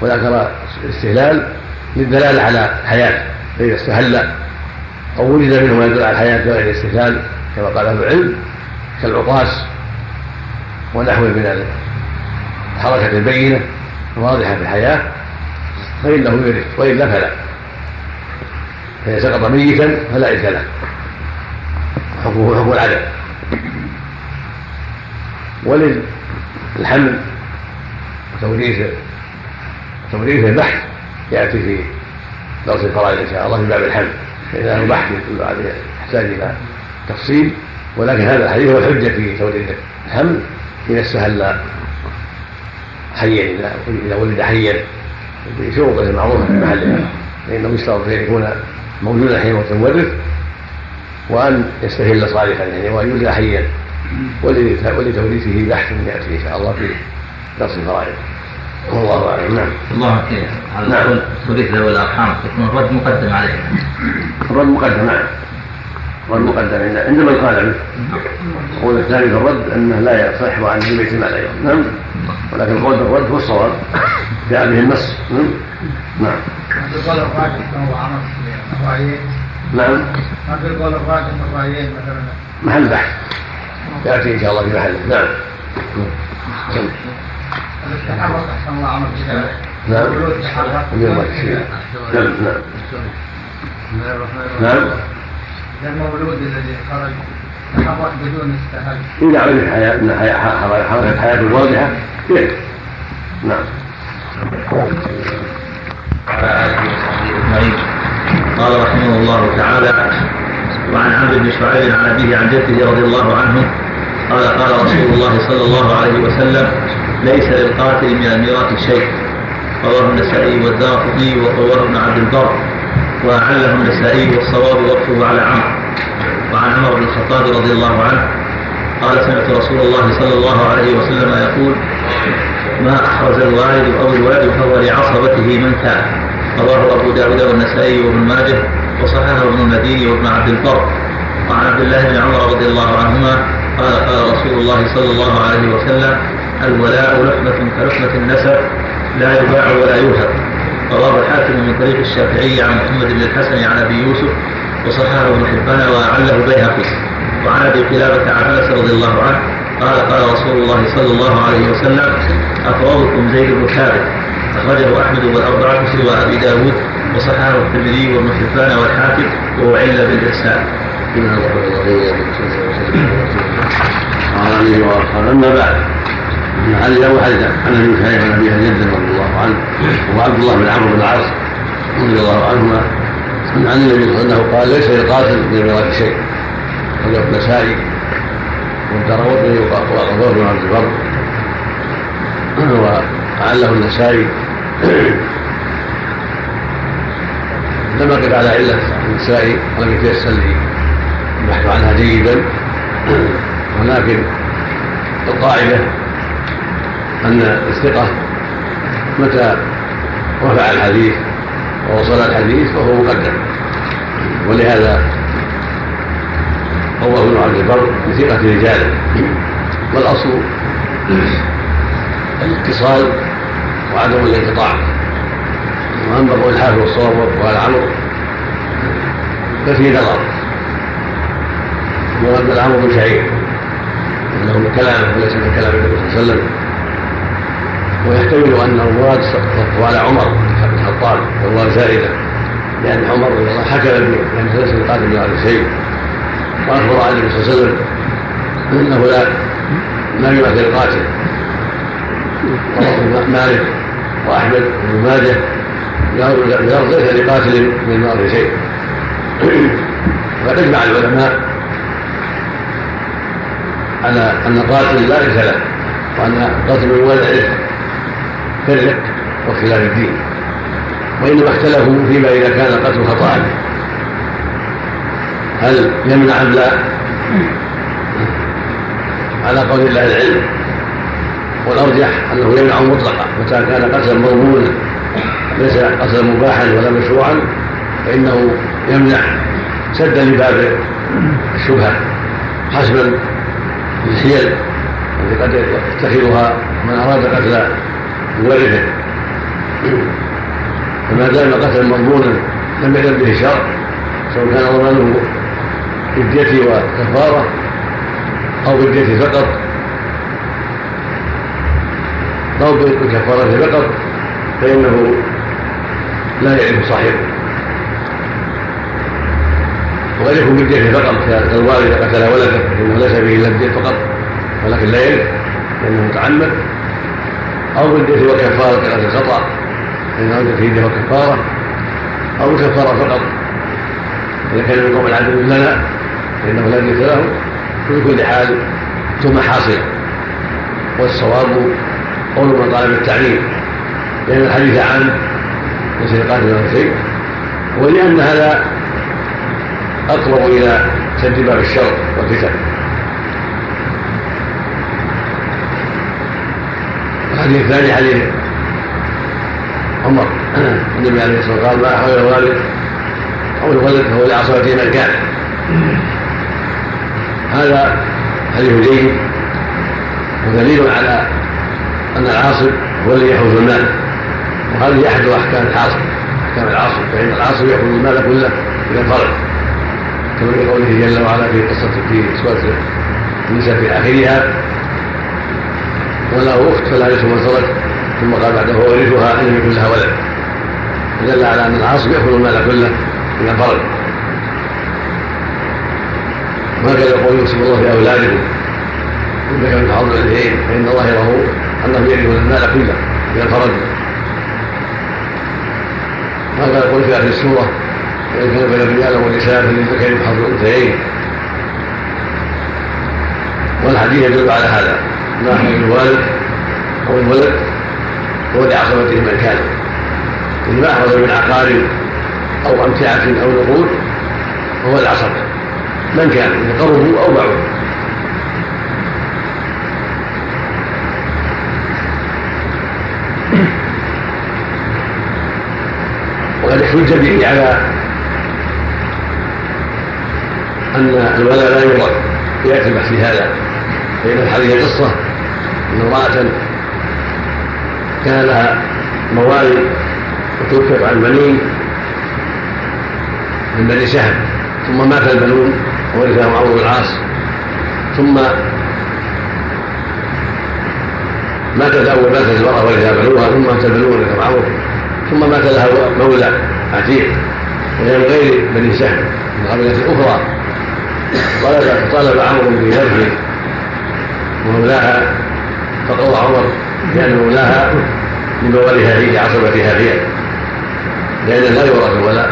وذكر الاستهلال للدلالة على حياته فإذا استهل أو ولد منه ما يدل على الحياة بغير الاستهلال كما قال أهل العلم كالعطاس ونحوه من الحركة البينة الواضحة في الحياة فإنه يرث والا فلا فإن سقط ميتا فلا إثم له. حكمه حكم العدم وللحمل وتوريث توريث البحث يأتي في درس الفرائض إن شاء الله في باب الحمل. فانه بحث يدل عليه يحتاج إلى تفصيل ولكن هذا الحديث هو الحجة في توريث الحمل. إذا استهل حيا اذا ولد حيا بشروطه المعروفة في محلها فانه يشترط أن يكون موجودا حين المورث وأن يستهل صالحا يعني وأن يولد حيا ولتوريثه بحث ياتي إن شاء الله في درس الفرائض. والله أعلم. نعم. الله خير نعم. توريث ذوي الأرحام يكون الرد مقدم عليه. الرد مقدم نعم. والمقدم عند من قال عنه. القول الثاني في الرد أنه لا يصح وعن البيت ما لا يرد. نعم. ولكن القول بالرد هو الصواب جاء به النص. نعم. نعم. نعم. ما في الرايين مثلا. محل بحث. يأتي إن شاء الله في محله نعم. التحرك أحسن الله عمل نعم. نعم. نعم. نعم. المولود الذي خرج تحرك بدون استهل إذا علم الحياة أن حركة حياة واضحة كيف نعم. وعلى آله وصحبه أجمعين. قال رحمه الله تعالى وعن عمرو بن شعيب عن أبيه عن جده رضي الله عنه قال قال رسول الله صلى الله عليه وسلم ليس للقاتل من الميراث شيء. رواه النسائي والدارقطني وطوره ابن عبد البر وأعله النسائي والصواب وقفه على عمرو. وعن عمر بن الخطاب رضي الله عنه قال سمعت رسول الله صلى الله عليه وسلم يقول ما أحرز الوالد أو الولد فهو لعصبته من كان رواه أبو داود والنسائي وابن ماجه وصححه ابن المديني وابن عبد البر. وعن عبد الله بن عمر رضي الله عنهما قال قال رسول الله صلى الله عليه وسلم الولاء لحمة كلحمة النسب لا يباع ولا يوهب رواه الحاكم من طريق الشافعي عن محمد بن الحسن عن أبي يوسف وصححه ابن حبان واعله البيهقي وعن أبي قلابة عن أنس رضي الله عنه قال قال رسول الله صلى الله عليه وسلم افرادكم زيد بن ثابت أخرجه أحمد والأربعة سوى أبي داود وصححه الترمذي وابن حبان بالإرسال. قال عليه واصحابه أما بعد حديث ابو حديث عن ابي شعيب عن أبي جدا رضي الله عنه وعبد الله بن عمرو بن العاص رضي الله عنهما عن النبي صلى الله عليه وسلم قال ليس للقاتل من الميراث شيء رجل النسائي والدروطني وقال بن عبد البر وعله النسائي. لم اقف على علة النسائي ولم يتيسر لي البحث عنها جيدا. ولكن القاعدة أن الثقة متى رفع الحديث ووصل الحديث فهو مقدم. ولهذا رواه ابن عبد البر بثقة رجاله والأصل الاتصال وعدم الانقطاع وأما قول الحافظ والصواب وقال عمرو ففي نظر. ورد العمرو بن شعيب إنه من كلامه وليس من كلام النبي صلى الله عليه وسلم. ويحتمل أن المراد على عمر بن الخطاب والله زائدة. لأن عمر رضي الله حكم به لم ليس القاتل من الشيء وأخبر عن النبي صلى الله عليه وسلم أنه لا لا يمثل القاتل. مالك. وأحمد وابن ماجه ليس لقاتل من المرء شيء. وقد اجمع العلماء على أن القاتل لا ارث له وأن القتل من ولد ارث كالرق وخلاف الدين. وإنما اختلفوا فيما إذا كان القتل خطا. هل يمنع أم لا؟ على قول الله العلم. والأرجح أنه يمنع مطلقا. متى كان قتلا مضمونا ليس قتلا مباحا ولا مشروعا فإنه يمنع سدا لباب الشبهة حسبا الحيل التي قد يتخذها من أراد قتل مورثه فما دام قتلا مضمونا لم يأذن به الشرع سواء كان ضمانه بالدية وكفارة أو بالدية فقط أو بالكفارة فقط فإنه لا يعرف صاحبه. وقد يكون بالدية فقط كالوالد قتل ولده فإنه ليس به إلا الدية فقط ولكن لا يعرف لأنه متعمد. أو بالدية وكفارة قتل الخطأ فإنه أنت فيه وكفارة أو كفارة فقط إذا كان من قوم العدل لنا فإنه لا دية له. في كل حال ثم حاصلة والصواب قول من طالب التعليم لأن الحديث عام ليس يقاتل شيء ولأن هذا أقرب إلى سد باب الشر والفتن. الحديث الثاني حديث عمر النبي عليه الصلاة والسلام قال ما حول الوالد أو الولد فهو لعصبته من كان هذا حديث جيد ودليل على أن العاصب هو الذي يحوز المال. وهذه أحد أحكام العاصب أحكام العاصب فإن العاصب ياخذ المال كله اذا انفرد كما في قوله جل وعلا في قصة في سورة النساء في آخرها وله أخت فلا يرث من ترك ثم قال بعده وورثها أن لم يكن لها ولد. فدل على أن العاصب ياخذ المال كله اذا انفرد وهكذا يقول يوصف الله في أولادكم كل كان تعرض اليهم فإن ظاهره انهم يرثون المال كله اذا انفردوا هذا يقول في اخر السورة وإن كان بين الرجال والنساء فللذكر حظ الأنثيين. والحديث يدل على هذا. ما حمل الوالد أو الولد هو لعصبته من كان ما أخرج من عقار أو أمتعة أو نقود فهو العصبة من كان قربوا أو باعوا وقد احتج به على أن الولد لا يأتي البحث في هذا. فإن هذه قصة أن امرأة كان لها موالي وتوفيت عن بنين من بني سهم ثم مات البنون وورثهم عمرو بن العاص ثم مات الأول ماتت المرأة ورثها بنوها ثم مات البنون ورثهم عمرو. ثم مات لها مولى عتيق وهي من غير بني سهم من قبيله أخرى. طلب طلب عمرو بذبح مولاها فقضى عمر بأن مولاها من مواليها هي لعصبتها هي لأن لا يورث الولاء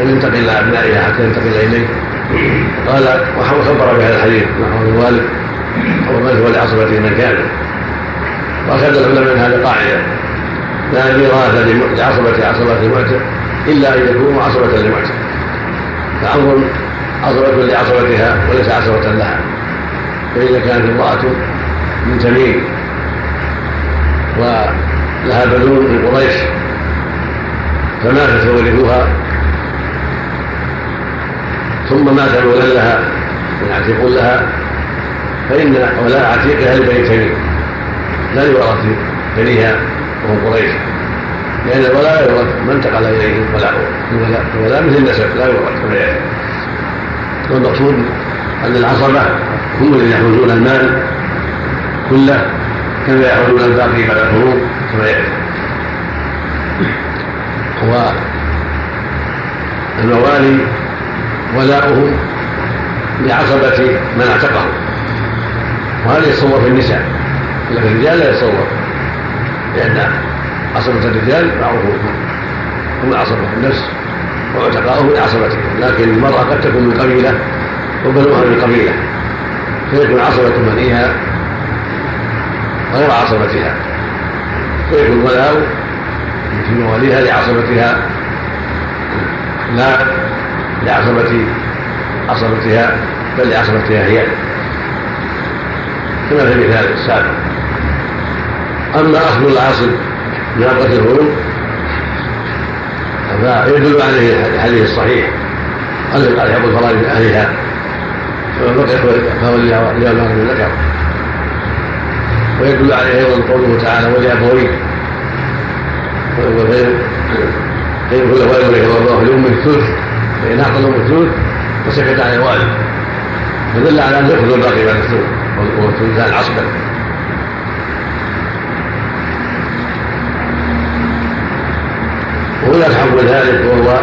لم ينتقل إلى أبنائها حتى ينتقل إليه. قال وخبر بهذا الحديث نحو الوالد أو الملك ولعصبته من كان؟ وأخذ العلماء من هذه قاعدة لا ميراث لعصبة عصبة المعتق إلا أن يكونوا عصبة لمعتق فعمر عصبة لعصبتها وليس عصبة لها. فإذا كانت امرأة من تميم ولها بنون من قريش فماتت وورثوها ثم مات مولى لها من عتيق لها. فإن ولاء عتيقها لبني تميم. لا يورث بنيها. وهم قريش. لأن الولاء لا يورث ما انتقل ولاؤه الولاء الولاء مثل النسب لا يورث كما يأتي والمقصود أن العصبة هم الذين يحوزون المال كله كما يحوزون الباقي بعد الفروض كما يأتي. والموالي ولاؤهم لعصبة من أعتقه. وهذا يتصور في النساء. لكن الرجال لا يتصور. لأن عصبة الرجال معروفون هم عصبة النفس وعتقاؤهم من عصبته لكن المرأة قد تكون من قبيلة وبنوها من قبيلة. فيكون عصبة منيها غير عصبتها. فيكون الولاء في مواليها لعصبتها. لا لعصبة عصبتها بل لعصبتها هي. كما في المثال السابق. أما أخذ العاصب بناقة الهروب فيدل عليه الحديث الصحيح. قال قال يحب الفرائض من أهلها. فمن بقي فهو لأبواب من ذكر. ويدل عليه أيضا قوله تعالى ولأبويه فإن كل ولد وليه الله لأمه الثلث فإن أعطى الأم الثلث وسكت عن الوالد. فدل على أن يأخذ الباقي بعد الثلث والثلثان عصبا. حكم ذلك وهو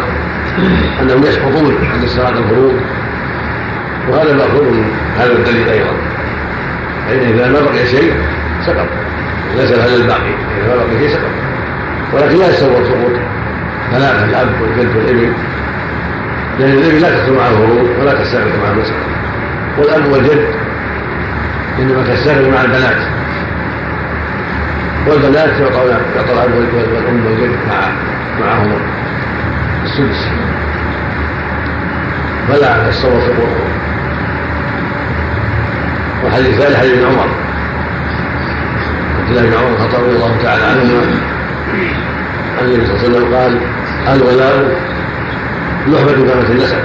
أنهم يسقطون عند صلاه الفروض وهذا مأخوذ من هذا الدليل أيضا. فإن إذا ما بقي شيء سقط ليس هذا الباقي إذا ما بقي شيء سقط. ولكن لا يتصور سقوط ثلاثة الأب والجد والإبن. لأن الإبن لا تخدم معه الفروض ولا تستغرق معه المسألة والأب والجد إنما تستغرق مع البنات. والبنات يعطون يعطى الأب والأم والجد مع معهم السدس فلا يتصور سقوطه والحديث الثالث حديث ابن عمر. عبد الله بن عمر الخطاب رضي الله تعالى عنهما عن النبي صلى الله عليه وسلم قال الولاء لحمة كما النسب.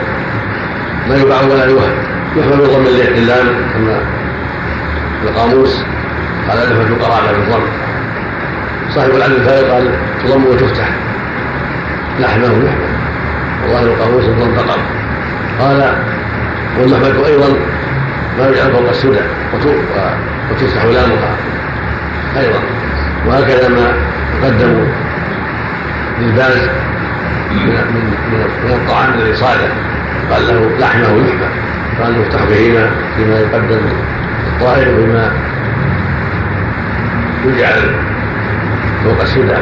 لا يباع ولا يوهب يحمل بضم اللام كما في القاموس. قال لحمة قرابة بالضم صاحب العدل الثالث قال تضم وتفتح. لحمه. والله القاموس الضم فقط. قال واللحمة أيضا ما يجعل فوق السدى وتفتح لامها. أيضا. وهكذا ما تقدم للباز من من من الطعام الذي صاده. قال له لحمه لحمه قال يفتح بهما فيما يقدم الطائر وفيما يجعل فوق السدى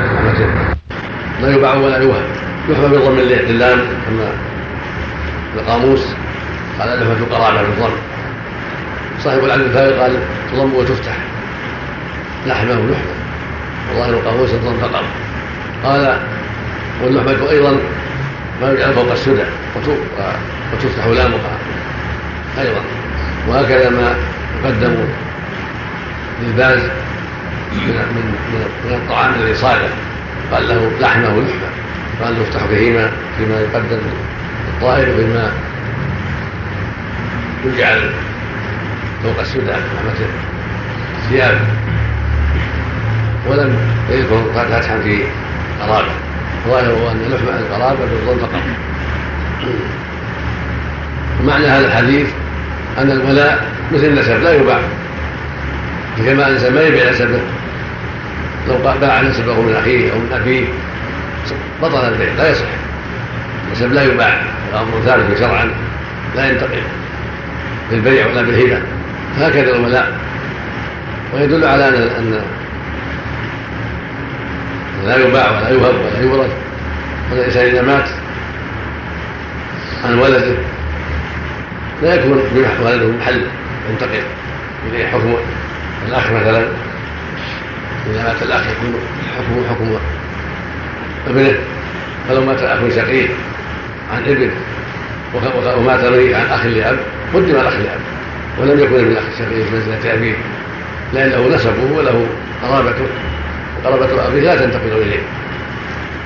لا يباع ولا يوهب. يحمى بضم اللام كما القاموس قال لفة قرابة بالضم صاحب العدل الثالث قال تضم وتفتح. لحمه لحمه وظاهر القاموس الضم فقط قال واللحمة أيضا ما يجعل فوق السدى. وتفتح لامها أيضا. وهكذا ما يقدم للباز من من من الطعام الذي صاده. قال له لحمه لحمه قال يفتح بهما فيما يقدم الطائر وفيما يجعل فوق السدى رحمة الثياب. ولم يذكر فتحا في قرابة. ظاهره أن لحمة القرابة بالظن فقط. معنى هذا الحديث أن الولاء مثل النسب لا يباع. كما الإنسان ما يبيع نسبه. لو باع نسبه من أخيه أو من أبيه بطل البيع لا يصح. النسب لا يباع أمر ثابت شرعا لا ينتقل بالبيع ولا بالهبة. هكذا الولاء. ويدل على ان لا يباع ولا يوهب ولا يورث. والانسان إذا مات عن ولده لا يكون ولده محل ينتقل إليه حكم الاخ مثلا. إذا مات الاخ يكون حكمه حكم ابنه فلو مات اخ شقيق عن ابن ومات عن أخ لأب قدم الاخ لأب ولم يكن ابن الاخ الشقيق في منزلة أبيه لأنه نسبه وله قرابته وقرابه أبيه لا تنتقل إليه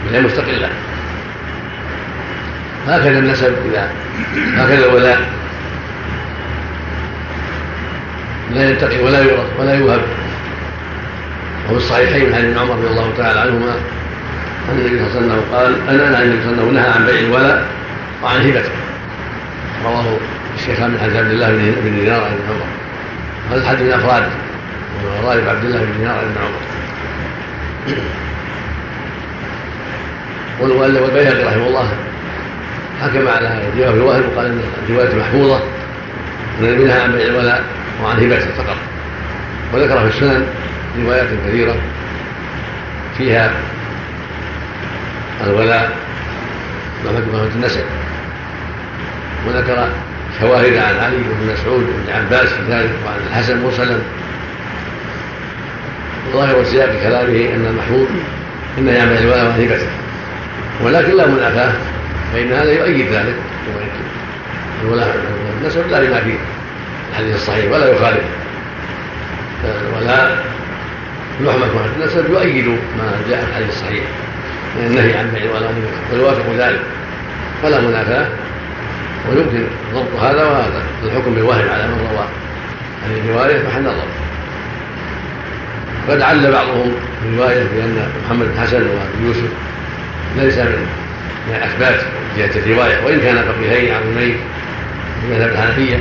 بل هي مستقله هكذا النسب اذا هكذا الولاء. لا ينتقي ولا يورث ولا يوهب. وفي الصحيحين عن ابن عمر رضي الله تعالى عنهما ان النبي صلى الله عليه وسلم قال أنا النبي صلى الله عليه وسلم نهى عن بيع الولاء وعن هبته. رواه الشيخان من حديث عبد الله بن دينار عن ابن عمر هذا الحديث افراده وغالب عبد الله بن دينار عن ابن عمر. والبيهقي رحمه الله حكم على في الواهب وقال إن الرواية محفوظة إن النبي نهى عن بيع الولاء وعن هبته فقط. وذكر في السنن روايات كثيرة فيها الولاء وحكمه النسب وذكر شواهد عن علي وابن مسعود وابن عباس في ذلك وعن الحسن مرسلا ظاهر سياق كلامه أن المحفوظ إنه يعمل الولاء وهبته ولكن لا منافاة فإن هذا يؤيد ذلك. الولاء والنسب لا لما في الحديث الصحيح ولا يخالف. ولا لحمة النسب يؤيد ما جاء في الحديث الصحيح. من النهي عن بيع الولاء ويوافق ذلك. فلا منافاة. ويمكن ضبط هذا وهذا. الحكم بالوهم على من روى هذه الروايه محل نظر قد عل بعضهم في رواية بأن محمد بن حسن وابن يوسف ليس من من الاثبات جهة الرواية وإن كان فقيهين عظيمين في مذهب الحنفية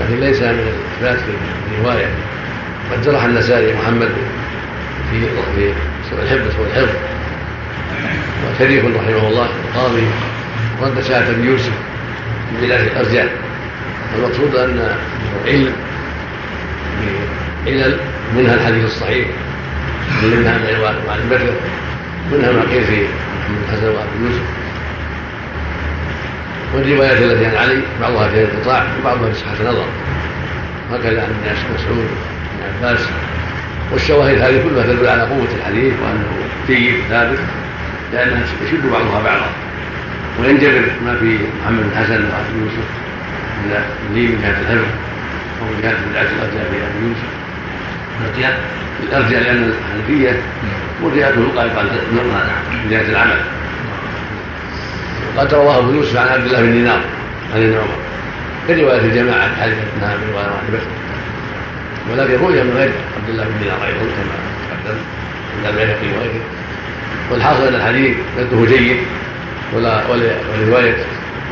لكن ليس من الاثبات في الرواية. قد جرح النسائي محمد في في سوء الحفظ سوء الحفظ وشريف رحمه الله القاضي رد شهاده ابن يوسف بخلاف الأرجاء. المقصود أن علم بعلل منها الحديث الصحيح منها وعن البكر منها ما قيل في محمد الحسن وابي يوسف. والروايات التي عن علي بعضها فيها انقطاع وبعضها في صحة نظر هكذا عن مسعود بن عباس. والشواهد هذه كلها تدل على قوة الحديث وأنه جيد ثابت. لأنها يشد بعضها بعضا. وينجبر ما في محمد بن حسن وأبي يوسف من لي من جهة الحفظ أو من جهة بدعة الأرجاء في أبي يوسف. الأرجاء الأرجاء لأن الحنفية مرجئته القائمة من جهة العمل. قد رواه أبو يوسف عن عبد الله بن دينار عن ابن عمر. كرواية الجماعة حديث انها من رواية واحدة ولكن روي من غير عبد الله بن دينار أيضا كما تقدم. عند البيهقي وغيره. والحاصل أن الحديث مده جيد ولا ولرواية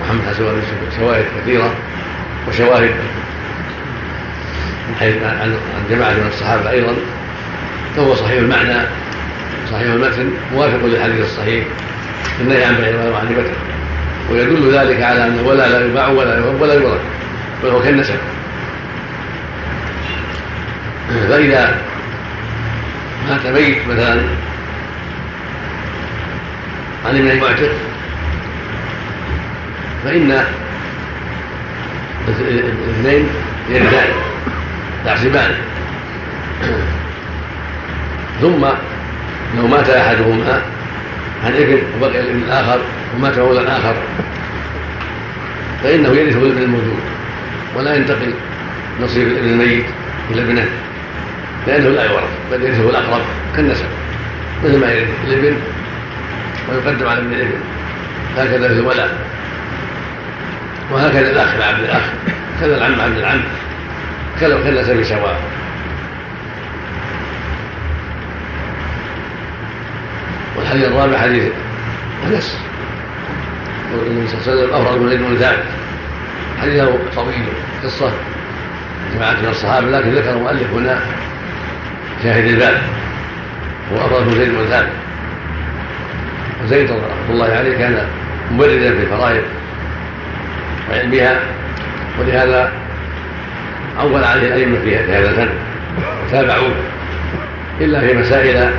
محمد حسن شواهد كثيرة وشواهد عن جماعة من الصحابة أيضا فهو صحيح المعنى صحيح المتن موافق للحديث الصحيح النهي عن بيع الغنم عن بكر ويدل ذلك على أن ولا لا يباع ولا يوهب ولا يورث بل هو كالنسب. فإذا مات ميت مثلا عن ابن المعتق فإن الاثنين يردان يحسبان. ثم لو مات أحدهما عن إبن وبقي الإبن الآخر ومات مولى آخر فإنه يرثه الإبن الموجود ولا ينتقل نصيب الإبن الميت إلى ابنه لأنه لا يورث بل يرثه الأقرب كالنسب مثل ما يرث الإبن ويقدم على ابن الابن هكذا في الولاء وهكذا الأخ عبد الأخ. كذا العم عبد العم. كذا كالنسب سواء. والحديث الرابع حديث أنس. النبي صلى الله عليه وسلم أفرغ من زيد بن ثابت حديثه طويل قصة جماعة من الصحابة لكن ذكر المؤلف هنا شاهد الباب. هو أفرغ من زيد رحمه الله عليه كان مبردا في الفرائض وعلمها ولهذا عول عليه الأئمة في هذا الفن وتابعوه إلا في مسائل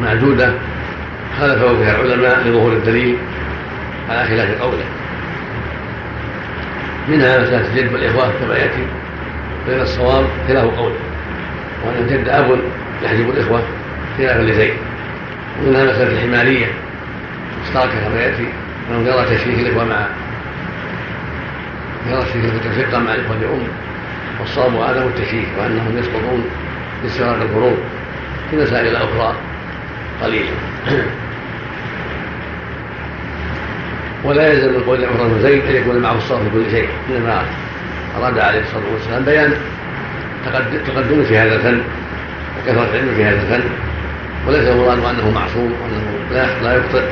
معدودة خالفه فيها العلماء لظهور الدليل على خلاف قوله. منها مسألة الجد والإخوة كما يأتي بين الصواب خلاف قوله وأن الجد أب يحجب الإخوة خلافا لزيد. ومنها مسألة الحمارية مشتركة كما يأتي أنه يرى تشريك الإخوة مع يرى تشريك الشقة مع الإخوة لأم والصواب عدم التشريك وأنهم يسقطون باستمرار الفروض في مسائل أخرى قليلة. (clears throat) ولا يلزم من قول عمر بن زيد أن يكون معه الصواب في كل شيء إنما أراد عليه الصلاة والسلام بيان تقدمه في هذا الفن وكثرة علمه في هذا الفن. وليس المراد أنه معصوم وأنه لا لا يخطئ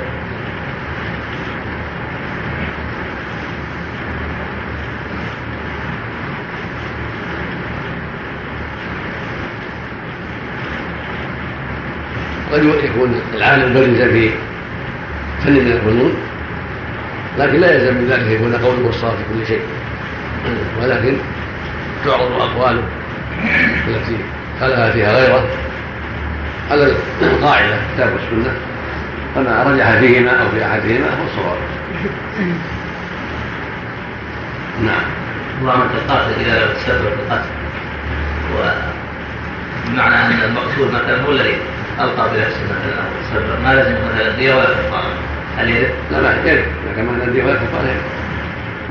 قد يكون العالم برزا في فن من الفنون لكن لا يلزم من ذلك يكون قوله الصواب في كل شيء. ولكن تعرض أقواله التي خلها فيها غيره. على القاعدة كتاب والسنة فما رجح فيهما أو في أحدهما هو الصواب نعم. اللهم القاتل اذا تسبب في القتل. وبمعنى أن المقتول مثلا هو الذي ألقى بنفسه مثلا أو تسبب ما لازم مثلا الدية ولا كفاره هل يرد؟ لا ما يرد لكن ما الدية ولا كفاره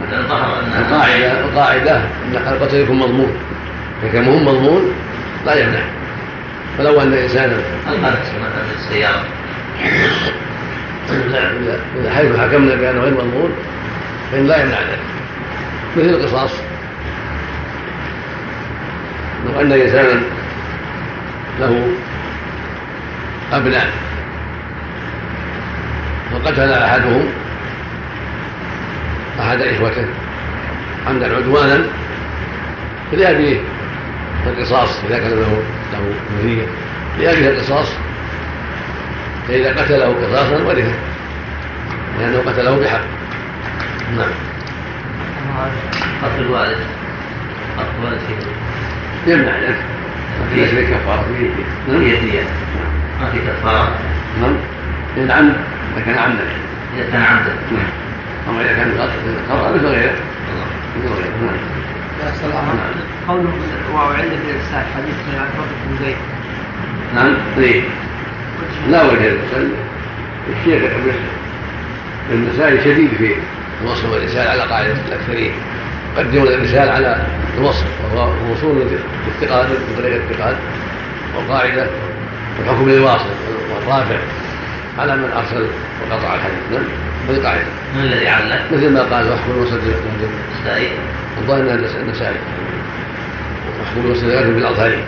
مثلا ظهر أن القاعدة القاعدة أن القتل يكون مضمون. فكما هو مضمون لا يمنع. فلو أن انسانا القى السيارة. إذا حيث حكمنا بأنه غير مضمون فإن لا يمنع ذلك. مثل القصاص. لو أن إنسانا له أبناء فقتل أحدهم أحد إخوته عمدا عدوانا فلأبيه القصاص إذا كان له له ذرية لأبيه القصاص فإذا قتله قصاصا ورثه لأنه قتله بحق. نعم. قتل الوالد. قتل الوالد يمنع ليس في كفارة فيه فيه دية ما في كفارة. نعم. إن عمد إذا كان عمدا. إذا كان عمدا. نعم. أما إذا كان خطأ مثل غيره. مثل غيره. نعم. قوله في الإرسال حديث عن فضل بن زيد. نعم ليه؟ لا وجه. للإرسال الشيخ النسائي شديد في الوصف والإرسال على قاعدة الأكثرين يقدمون الإرسال على الوصف وهو وصول الاتقاد بطريق الاتقاد وقاعدة الحكم للواصل والرافع على من أرسل وقطع الحديث. نعم هذه قاعدة. من الذي علق؟ مثل ما قال وحكم الوسط النسائي الظاهر أنها النسائي وحكم الوسط بالأظهري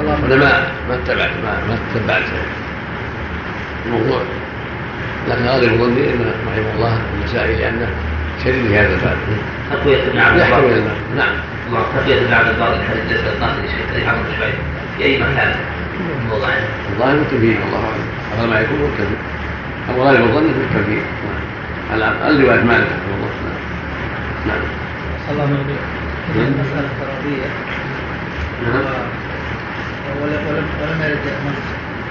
أنا ما ما اتبعت ما ما اتبعت الموضوع. لكن غالب ظني إن رحمه الله النسائي لأنه شديد في هذا الباب. تقوية ابن عبد البر نعم. تقوية ابن عبد البر الحديث ليس القاتل الشيخ عمرو شوي. في أي مكان؟ موضعه الظاهر التنفيذ الله أعلم. افضل ما يكون هو التنفيذ أو غالب الظن في التنفيذ على الروايات مالك. رحمه الله نعم. الله نعم. المسألة افتراضية نعم. ولم ولم يرد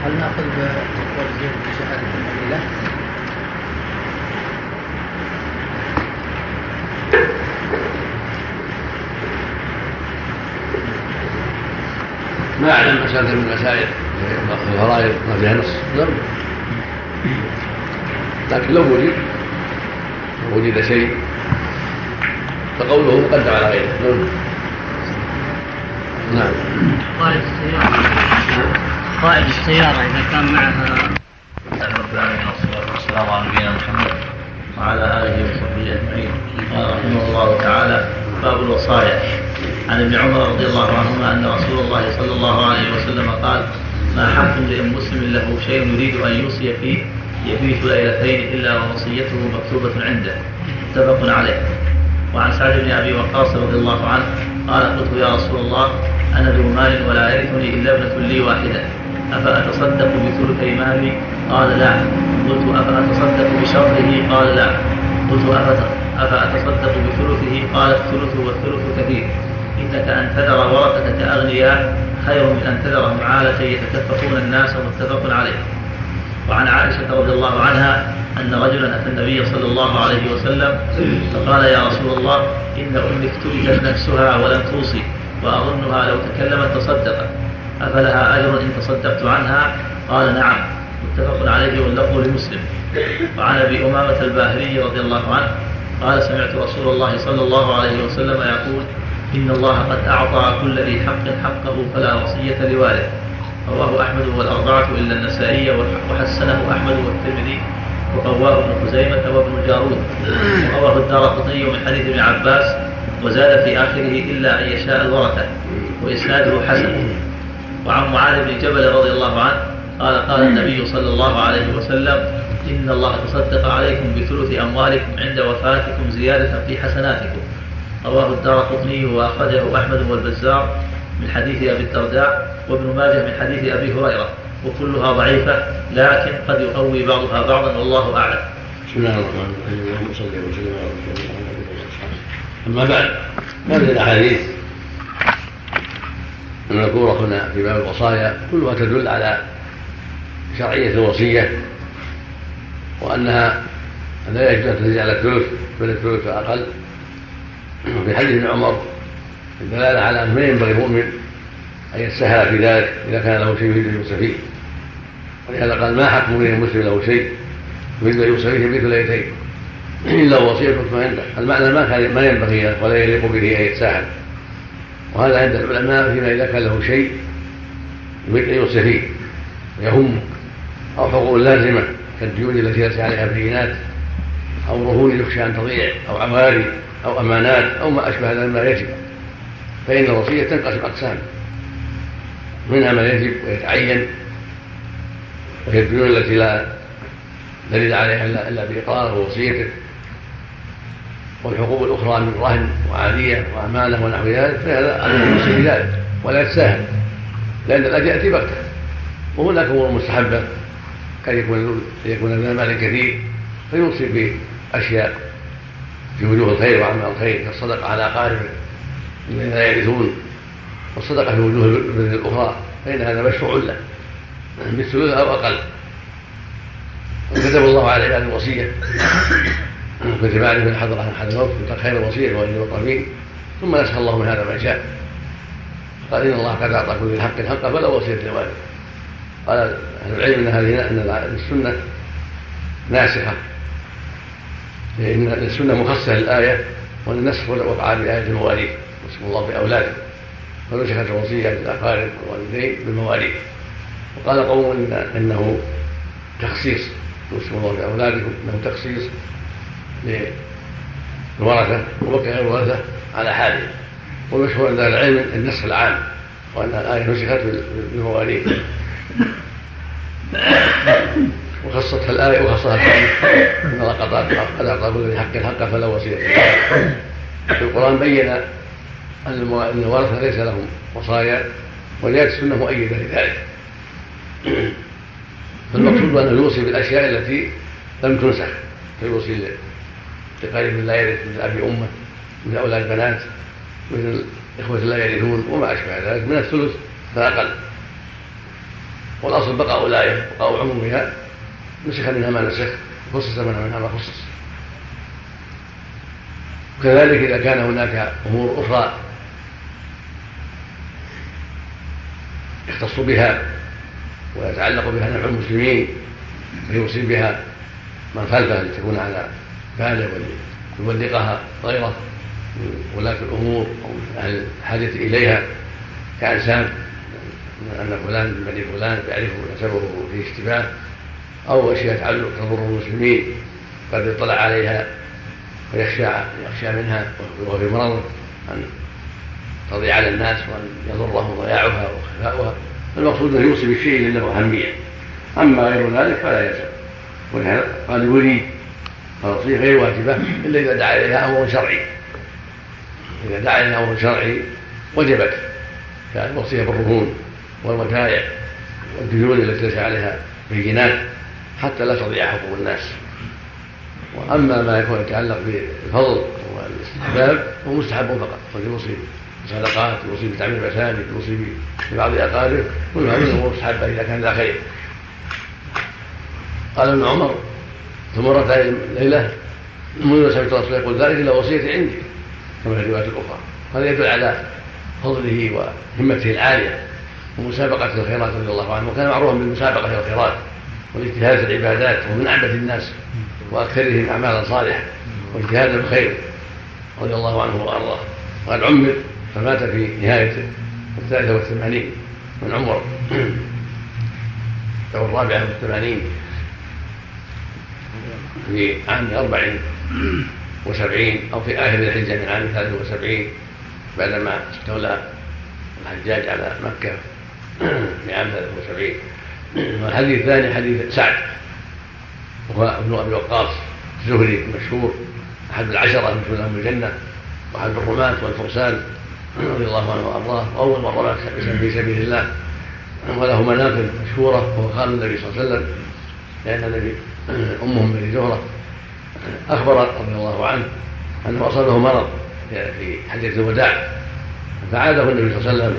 هل نأخذ بقول زيد بشهاده النبي له؟ ما أعلم مساله من المسائل. الفرائض ما فيها نص. نعم. لكن لو وجد لو وجد شيء فقوله مقدم على غيره. نعم. نعم. قائد السيارة. قائد السيارة إذا كان معها رب العالمين والصلاة والسلام على نبينا محمد وعلى آله وصحبه أجمعين. قال رحمه الله تعالى باب الوصايا. عن ابن عمر رضي الله عنهما أن رسول الله صلى الله عليه وسلم قال ما حق امرئ مسلم له شيء يريد أن يوصي فيه يبيت ليلتين إلا ووصيته مكتوبة عنده. متفق عليه. وعن سعد بن أبي وقاص رضي الله عنه قال قلت يا رسول الله أنا ذو مال ولا يرثني إلا ابنة لي واحدة أفأتصدق بثلث مالي؟ قال لا قلت أفأتصدق بشرطه؟ قال لا قلت أفأتصدق بثلثه؟ قال الثلث والثلث كثير إنك أن تذر ورثتك أغنياء خير من أن تذرهم عالة يتكففون الناس متفق عليه وعن عائشة رضي الله عنها أن رجلا أتى النبي صلى الله عليه وسلم فقال يا رسول الله إن أمي افتلتت نفسها ولم توصي وأظنها لو تكلمت تصدقت أفلها أجر إن تصدقت عنها؟ قال نعم متفق عليه واللفظ لمسلم. وعن أبي أمامة الباهلي رضي الله عنه قال سمعت رسول الله صلى الله عليه وسلم يقول إن الله قد أعطى كل ذي حق حقه فلا وصية لوارث رواه أحمد والأربعة إلا النسائي وحسنه أحمد والترمذي وقواه ابن خزيمة وابن الجارود ورواه الدار قطني من حديث ابن عباس وزاد في آخره إلا أن يشاء الورثة وإسناده حسن. وعن معاذ بن جبل رضي الله عنه قال قال النبي صلى الله عليه وسلم إن الله تصدق عليكم بثلث أموالكم عند وفاتكم زيادة في حسناتكم. رواه الدار قطني وأخرجه أحمد والبزار من حديث أبي الدرداء وابن ماجه من حديث أبي هريرة وكلها ضعيفة لكن قد يقوي بعضها بعضا والله أعلم. بسم الله الرحمن الرحيم. اللهم صل وسلم على رسول الله أما بعد هذه الأحاديث المذكورة هنا في باب الوصايا كلها تدل على شرعية الوصية وأنها لا يجوز أن تزيد على الثلث بل الثلث أقل. في حديث عمر الدلالة على أنه ما ينبغي المؤمن أن يتسهل في ذلك إذا كان له شيء يريد أن يوصي فيه. ولهذا قال ما حكم امرئ مسلم له شيء يريد أن يوصي فيه بثلثين إلا وصية ما عنده. المعنى ما كان ما ينبغي ولا يليق به أن يتساهل. وهذا عند العلماء فيما إذا كان له شيء يريد أن يوصي فيه. ويهمه أو حقوق لازمة كالديون التي ليس عليها بينات أو رهون يخشى أن تضيع أو عواري أو أمانات أو ما أشبه ذلك مما يجب. فإن الوصية تنقسم أقسام. منها ما يجب ويتعين وهي الديون التي لا دليل عليها إلا بإقراره ووصيته. والحقوق الأخرى من رهن وعادية وأمانة ونحو ذلك فهذا المسلم في ذلك ولا يتساهل لأن الأجل يأتي بغتة. وهناك أمور مستحبة كان يكون يكون ذا مال كثير فيوصي بأشياء في وجوه الخير وأعمال الخير كالصدقة على أقاربه الذين لا يرثون. والصدقة في وجوه البر الأخرى فإن هذا مشروع له. بالثلث أو أقل. وكتب الله على عباده الوصية. كتب عليه من حضر أحد الموت يترك خير الوصية وإن المقربين ثم نسخ الله من هذا ما شاء. قال إن الله قد اعطى كل حق حقه فلا وصية لوالده قال أهل العلم إن هذه إن السنة ناسخة. لأن السنة مخصصة للآية وان النسخ وقع بآية المواليد. يوصف الله بأولاده. فنسخت الوصيه للاقارب والوالدين بالمواليد وقال قوم إن إنه تخصيص. يوصف الله باولادكم إنه تخصيص للورثه غير الورثة على حالهم والمشهور عند العلم النسخ العام وأن الآية نسخت بالمواليد وخصتها الآية وخصها الحديث. إن الله قد أعطى كل حق حقه فلا وصية في القرآن بين أن الورثة ليس لهم وصايا ولذلك السنة مؤيدة لذلك. فالمقصود أنه يوصي بالأشياء التي لم تنسخ فيوصي لقريب لا يرث مثل أبي أمة مثل أولاد بنات مثل إخوة لا يرثون وما أشبه ذلك من الثلث فأقل. والأصل بقاء الايه بقاء عمومها نسخ منها ما نسخ خصص منها ما خصص. وكذلك إذا كان هناك أمور أخرى يختص بها ويتعلق بها نفع المسلمين فيوصي بها من خلفه لتكون على باله وليبلغها غيره من ولاة الأمور أو أهل الحاجة إليها. كإنسان أن فلان من بني فلان يعرفه نسبه فيه اشتباه أو أشياء تعلق تضر المسلمين قد اطلع عليها ويخشى يخشى منها وهو في مرض أن تضيع على الناس وأن يضرهم ضياعها وخفاؤها. المقصود أن يوصي بالشيء الذي له أهمية. أما غير ذلك فلا يلزم. ولهذا قال يريد الوصية غير واجبة إلا إذا دعا إليها أمر شرعي. إذا دعا إليها أمر شرعي وجبت. كالوصية بالرهون والودائع والديون التي ليس عليها بينات حتى لا تضيع حقوق الناس. وأما ما يكون يتعلق بالفضل والاستحباب فهو مستحب فقط. قد يوصي بصدقات يوصي بتعمير مساجد يوصي ببعض اقاربه كل هذه الأمور مستحبه إذا كان ذا خير. قال ابن عمر ثم مرت ليلة منذ سمعت الرسول يقول ذلك إلا وصيتي عندي كما في الروايات الأخرى. هذا يدل على فضله وهمته العالية ومسابقة الخيرات رضي الله عنه وكان معروفا بالمسابقة في الخيرات والاجتهاد في العبادات وهو من أعبد الناس وأكثرهم أعمالا صالحة واجتهاد الخير رضي الله عنه وأرضاه. وقد عمر فمات في نهاية الثالثة والثمانين من عمر (clears throat) أو الرابعة والثمانين في عام أربع وسبعين أو في آخر الحجة من عام ثلاث وسبعين بعدما استولى الحجاج على مكة (clears throat) في عام 73 (clears throat) والحديث الثاني حديث سعد وهو ابن أبي وقاص الزهري المشهور أحد العشرة المشهور لهم بالجنه وأحد الرماة والفرسان. رضي الله عنه وأرضاه واول من رمى في سبيل الله. وله مناقب مشهورة وهو خال النبي صلى الله عليه وسلم. لأن النبي امهم بني زهرة أخبر رضي الله عنه انه أصابه مرض في حجه الوداع. فعاده النبي صلى الله عليه وسلم.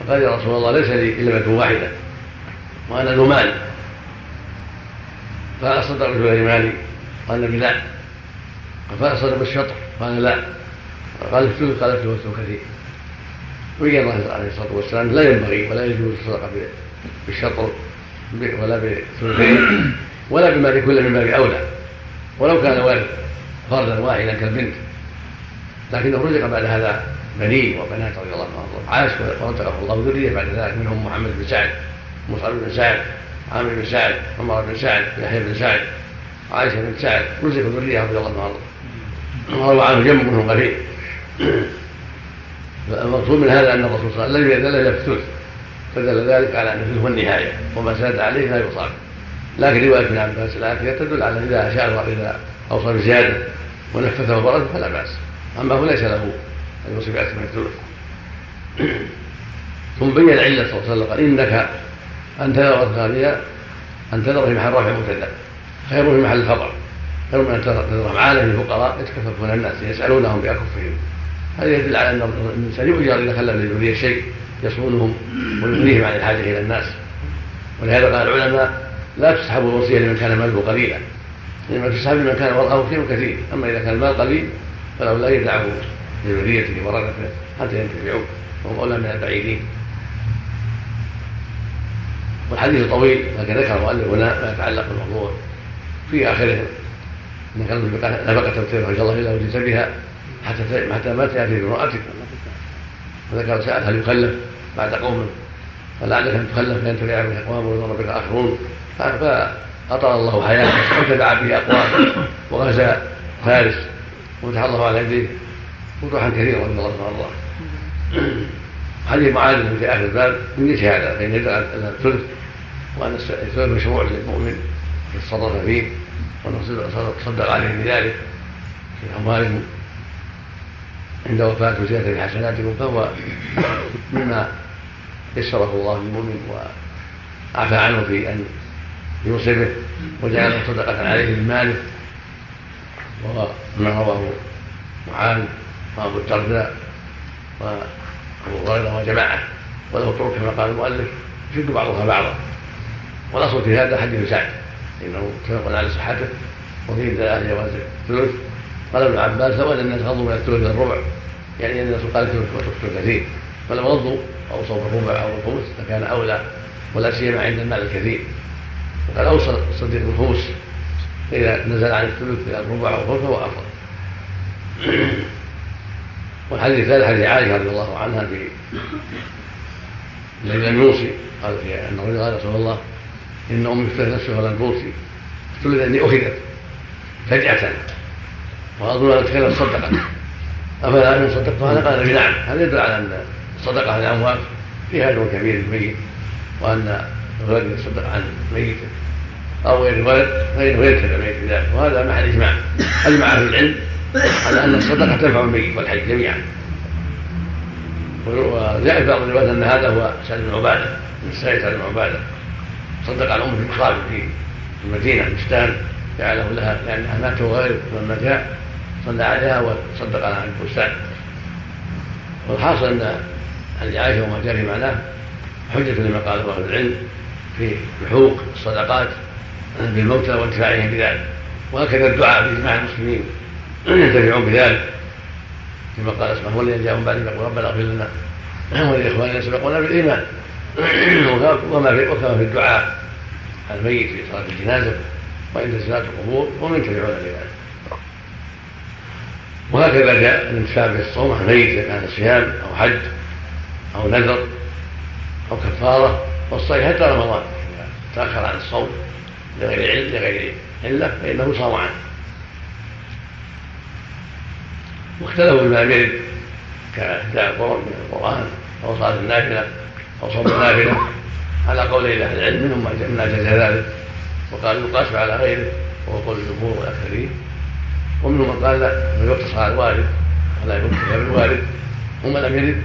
فقال يا رسول الله ليس لي إلا بنت واحدة وأنا ذو مال. فأصدق رجل مالي. قال النبي لا. فأصدق بالشطر قال لا. قال الثلث قال الثلث كثير. الله عليه الصلاة والسلام لا ينبغي ولا يجوز الصدقة بالشطر ولا بالثلثين ولا بما كل من باب أولى. ولو كان والد فردا واحدا كالبنت لكنه رزق بعد هذا بنين وبنات رضي الله عنهم عاش ورزقه الله ذريه بعد ذلك منهم محمد بن سعد مصعب بن سعد عامر بن سعد عمر بن سعد يحيى بن سعد عائشة بن سعد رزق ذريه رضي الله عنهم وروى عنه جنب منهم قريب المقصود من هذا أن الرسول صلى الله عليه وسلم لم في الثلث فدل ذلك على أن الثلث هو النهاية وما زاد عليه لا يصاب. لكن رواية ابن عباس الاخره تدل على إذا أشار اذا أوصى بزيادة ونفذه وبرده فلا بأس. أما هو ليس له أن يوصي بأكثر من الثلث (clears throat) ثم بين العلة صلى الله عليه وسلم قال إنك أن تذر الغالية أن تذر في محل رفع مبتدأ خير في محل الخبر خير من أن تذر معاله للفقراء يتكففون الناس يسألونهم بأكفهم. هذا يدل على أن الإنسان يؤجر إذا خلى للذرية شيء يصونهم ويغنيهم عن الحاجة إلى الناس. ولهذا قال العلماء لا تسحب الوصية لمن كان ماله قليلا. لما في السحب من كان ورقه خير كثير أما إذا كان المال قليل فله لا يدعه لذريته ورثته حتى ينتفعوا وهم أولى من البعيدين. والحديث طويل لكن ذكر المؤلف هنا ما يتعلق بالموضوع. في آخره إن كان نفقة تبتغي الله إلا وجدت بها حتى حتى ما تأتي بامرأتك. وذكر سأل هل يكلف بعد قوم. فلعلك أن تكلف فينتفع به أقوام ويضر بك آخرون. فأطال الله حياته وتبع به أقوام. وغزا فارس. وفتح الله على يديه فتوحا كثيرا رضي الله وارضاه حديث معاذ في آخر الباب من مثل هذا فإن يدعى الثلث وأن الثلث مشروع للمؤمن. يتصرف فيه. ونصدق عليهم بذلك. في اموالهم عند وفاة وزيادة حسناتكم فهو مما يسره الله للمؤمن وعفى عنه في أن يوصفه وجعله صدقة عليه من ماله. وهو ما رواه معاذ وأبو الدرداء وأبو هريرة وجماعة. وله طرق كما قال المؤلف يشد بعضها بعضا. والأصل في هذا حديث سعد إنه متفق على صحته وفيه دلالة جواز الثلث. قال ابن عباس إن الناس غضوا من الثلث إلى الربع. يعني إن الناس قال وتكثر كثير. فلو غضوا اوصوا بالربع أو الخمس لكان أولى ولا سيما عند المال الكثير. وقد أوصى الصديق بالخمس فإذا نزل عن الثلث إلى الربع أو الخمس فهو أفضل. (clears throat) والحديث الثالث حديث عائشة رضي الله عنها في الذي لم يوصي قال في أن الرجل قال رسول الله إن أمي افتت نفسها ولم توصي افتلت اني أخذت فجأة. وأظن أن كانت صدقة. أفلا أن صدقت هذا قال بنعم هذا يدل على أن الصدقة عن الأموات فيها أجر كبير للميت وأن الولد يتصدق عن ميته أو غير الولد فإنه يرتفع الميت بذلك وهذا محل إجماع. أجمع أهل العلم على أن الصدقة تنفع الميت والحي جميعا. وجاء في بعض الروايات أن هذا هو سعد بن عبادة من السائل سعد بن عبادة. صدق عن أمه في مقابل في المدينة بستان جعله لها لأنها مات وغيره لما جاء صلى عليها وصدق على البستان والحاصل أن حديث عائشة وما جاء في معناه حجة لما قاله أهل العلم في لحوق الصدقات بالموتى وانتفاعهم بذلك. وهكذا الدعاء بإجماع المسلمين (clears throat) ينتفعون بذلك. كما قال اسمه والذين جاءوا بعد يقول ربنا اغفر لنا (clears throat) ولإخواننا سبقونا بالإيمان. (clears throat) وما في وكما في الدعاء الميت في صلاة الجنازة وعند زيارة القبور ومن ينتفعون بذلك. وهكذا جاء الانتفاع بالصوم عن ميت اذا كان صيام أو حج أو نذر أو كفارة. والصيم حتى رمضان اذا تأخر عن الصوم لغير علم لغير علة فإنه صام عنه. واختلفوا بما يرد القرآن من القرآن أو صلاة النافلة أو صوم النافلة على قول أهل العلم منهم من أجاز ذلك. وقال يقاس على غيره وهو قول الجمهور والاكثرين ومنهم من قال لا بل يقتصر على الوارد ولا يقتصر بالوارد ومن لم يرد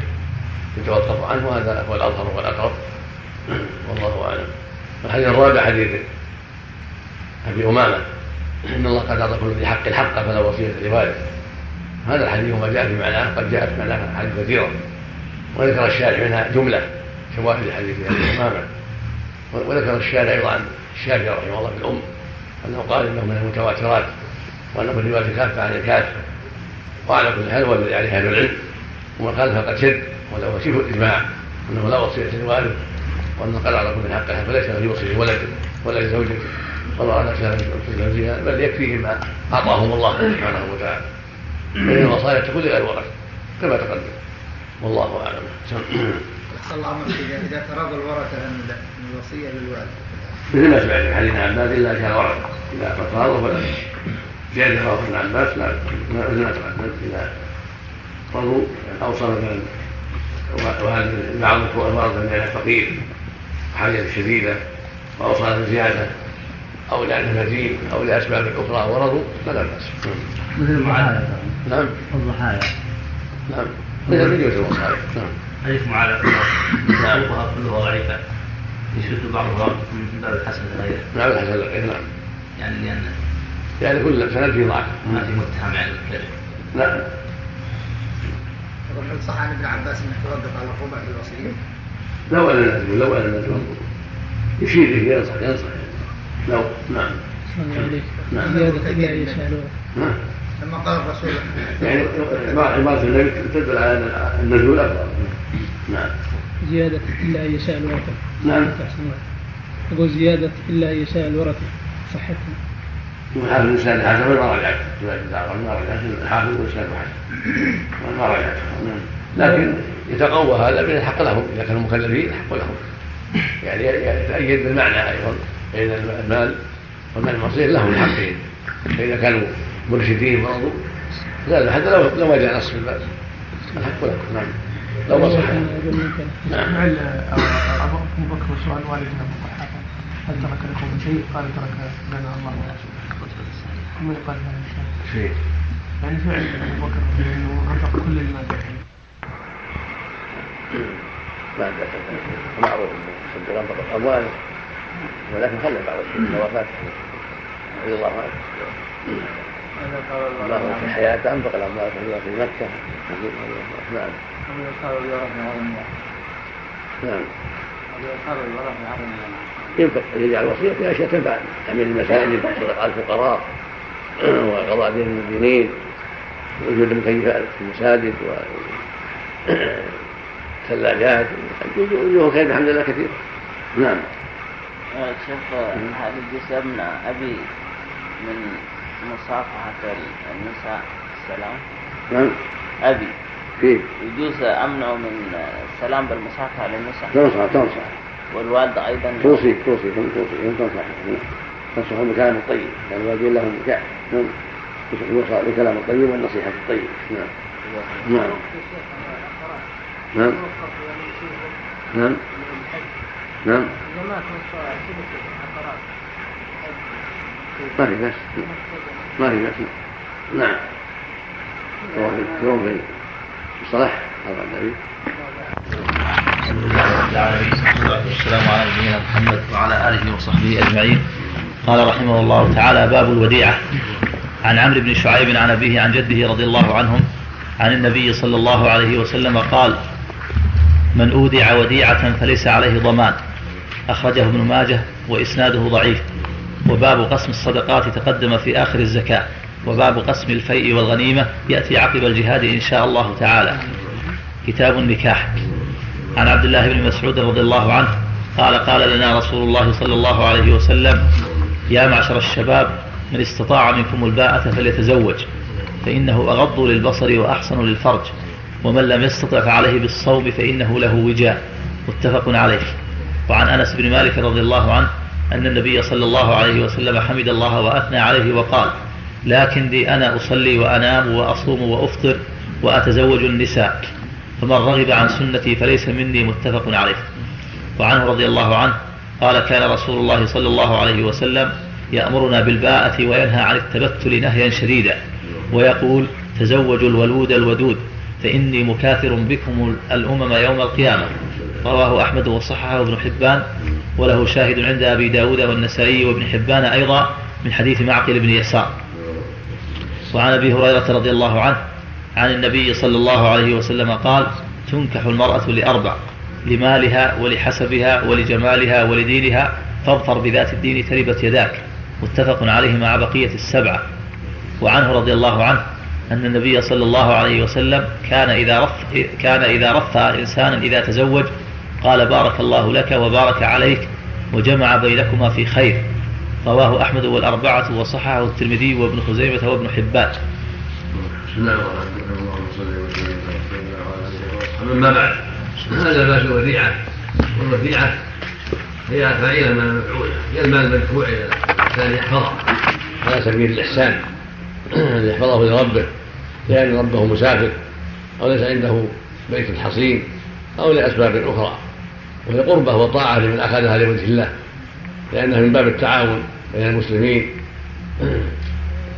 يتوقف عنه وهذا هو الأظهر والأقرب. والله أعلم. الحديث الرابع حديث أبي أمامة. إن الله قد اعطى كل ذي حق حق فلا وصية لوارث هذا الحديث وما جاء في معناه قد جاءت معناه حديث كثيرة. وذكر الشارع منها جملة شواهد حديث أبي أمامة. وذكر الشارع أيضا عن الشافعي رحمه الله في الأم أنه قال إنه من المتواترات. وأنه من رواية كافة عن الكافة وعلى كل حال هو الذي عليه أهل العلم. ومن قال فقد شد. وله شبه الإجماع. أنه لا وصية لوالد وأنه قال على كل حق فليس له يوصي لولده ولا لزوجته. ولا على في زوجها بل يكفيه ما أعطاهم الله سبحانه وتعالى. فإن الوصايا تكون لغير ورثة كما تقدم. والله أعلم. الله إذا تراضى الورثة عن الوصية للوالد. مثل ما سمعت في حديث عباس الا كان ورثه إذا فرض فلا زياده رواه ابن عباس لا مثل ما تقدم اذا فرضوا اوصى مثلا بعض الورثه من الفقير حاجة شديدة واوصى بزياده أو لأنه مدين أو لاسباب أخرى ورضوا فلا بأس. مثل الضحايا نعم. الضحايا نعم. مثل مثل الوصايا نعم. حديث معاذ. نعم. كلها ضعيفه يشد بعضها من باب الحسن لغيره نعم الحسن نعم. يعني لأن يعني كل سند فيه ضعف ما في متهم على الكذب نعم هل صح عن ابن عباس انه توقف على الربع في الوصية؟ لو أن الناس لو أن الناس يشير إليه ينصح ينصح. لو نعم. نعم. نعم. لما قال الرسول. يعني عبارة النبي تدل على النزول أفضل نعم. زيادة إلا أن يشاء الورثة. نعم. يقول زيادة إلا أن يشاء الورثة. صحتها وحافظ الإنسان حسب ما رجعت ما رجعت الحافظ والإنسان حسب ما رجعت. لكن يتقوى هذا من الحق لهم. إذا كانوا مكلفين الحق لهم. يعني يتأيد بالمعنى أيضا. بين المال والمال المصير لهم الحقين. فإذا كانوا مرشدين برضو لا حتى لو لو جاء نص في الباب الحق لكم. نعم. لو ما صح نعم. سمع ابو بكر سؤال والدنا ابو قحافه هل ترك لكم شيء؟ قال ترك لنا الله ورسوله. ثم يقال هذا الشيء. شيء. يعني فعل أبو بكر إنه انفق كل المال. ما معروف انه صدق انفق الاموال ولكن خلى بعض الشيء من وفاته رضي الله عنه. الله. في حياته أنفق الاموال في مكة. نعم. نعم. ينفق يجعل وصية في أشياء تنفع. تعمير المساجد صدقات الفقراء. وقضاء دين المدينين وجود المكيفات في المساجد وثلاجات وجوه خير الحمد لله كثير نعم. شوف هل يجوز ابن أبي من مصافحة النساء. السلام؟ نعم. أبي. كيف؟ يجوز امنعه من السلام بالمصافحة للنساء. تنصح تنصح. والوالدة أيضا. توصي توصي توصي تنصح تنصح بالكلام الطيب لأن الوالدين لهم يوصى بالكلام الطيب والنصيحة الطيبة. نعم. نعم. نعم. نعم. نعم. ما في بس. ما في بس. نعم. يوم في الصلاح هذا النبي والسلام على نبينا محمد وعلى آله وصحبه أجمعين. قال رحمه الله تعالى باب الوديعة. عن عمرو بن شعيب عن أبيه عن جده رضي الله عنهم عن النبي صلى الله عليه وسلم قال من أودع وديعة فليس عليه ضمان. أخرجه ابن ماجه وإسناده ضعيف. وباب قسم الصدقات تقدم في آخر الزكاة. وباب قسم الفيء والغنيمة يأتي عقب الجهاد إن شاء الله تعالى. كتاب النكاح. عن عبد الله بن مسعود رضي الله عنه قال قال لنا رسول الله صلى الله عليه وسلم يا معشر الشباب من استطاع منكم الباءة فليتزوج فإنه أغض للبصر وأحسن للفرج ومن لم يستطع فعليه بالصوم فإنه له وجاء متفق عليه. وعن أنس بن مالك رضي الله عنه أن النبي صلى الله عليه وسلم حمد الله وأثنى عليه وقال لكن لي أنا أصلي وأنام وأصوم وأفطر وأتزوج النساء فمن رغب عن سنتي فليس مني متفق عليه. وعنه رضي الله عنه قال كان رسول الله صلى الله عليه وسلم يأمرنا بالباءة وينهى عن التبتل نهيا شديدا ويقول تزوجوا الولود الودود فإني مكاثر بكم الأمم يوم القيامة. رواه أحمد وصححه ابن حبان وله شاهد عند أبي داود والنسائي وابن حبان أيضا من حديث معقل بن يسار. وعن أبي هريرة رضي الله عنه عن النبي صلى الله عليه وسلم قال تنكح المرأة لأربع. لمالها ولحسبها ولجمالها ولدينها فاظفر بذات الدين تربت يداك. متفق عليه مع بقية السبعة. وعنه رضي الله عنه أن النبي صلى الله عليه وسلم كان إذا رف كان إذا رفع إنسانا إذا تزوج قال بارك الله لك وبارك عليك وجمع بينكما في خير رواه أحمد والأربعة وصححه الترمذي وابن خزيمة وابن حبان. بسم الله الرحمن الرحيم. اللهم صل وسلم على سيدنا وعلى اله وصحبه أما بعد هذا باب الوديعه والوديعه هي فاعلة من المفعوله هي المال المدفوع إلى الانسان يحفظه على سبيل الإحسان. ان يحفظه لربه. لأن ربه مسافر. أو ليس عنده بيت حصين. أو لأسباب أخرى. وهي قربة وطاعة لمن أخذها لوجه الله. لأنها من باب التعاون بين المسلمين.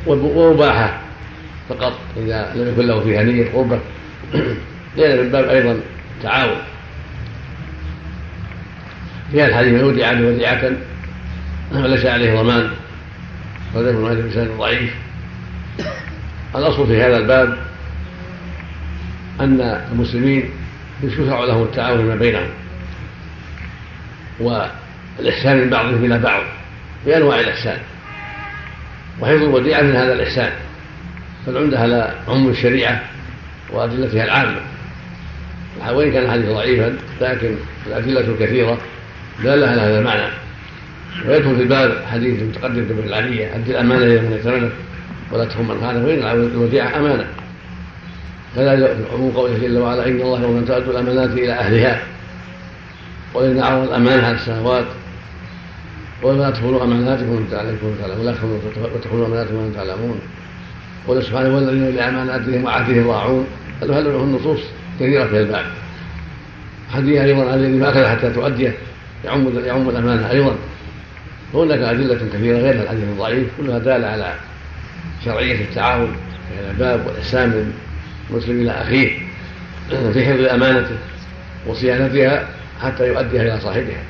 ومباحة فقط. إذا لم يكن له فيها نية قربة. لأن من باب أيضا التعاون. في الحديث من ودع وديعة وليس عليه ضمان وذلك هذا الإنسان ضعيف. الأصل في هذا الباب أن المسلمين يشرع لهم التعاون فيما بينهم والإحسان من بعضهم إلى بعض بأنواع الإحسان. وحفظ الوديعة من هذا الإحسان فالعمدة على عموم الشريعة وأدلتها العامة. وإن كان الحديث ضعيفا لكن الأدلة الكثيرة دالة على هذا المعنى. ويدخل في الباب حديث المتقدم بن العالية أدي الأمانة إلى من ائتمنك ولا تخن من خانك وإن الوديعة أمانة. كذلك عموم قوله جل وعلا إن الله يوم تؤدوا الأمانات إلى أهلها وإن عرض الأمانة على السماوات ولا تدخلوا أماناتكم وأنتم تعلمون ولا تدخلوا أماناتكم وأنتم تعلمون. قال سبحانه والذين لأماناتهم وعهدهم راعون. هذا النصوص. كثيرة في الباب حديث أيضا الذي ما أخذ حتى تؤديه يعم يعم الأمانة أيضا. وهناك أدلة كثيرة غير الحديث الضعيف كلها دالة على شرعية التعاون في الباب والإحسان من المسلم إلى أخيه في حفظ أمانته وصيانتها حتى يؤديها إلى صاحبها.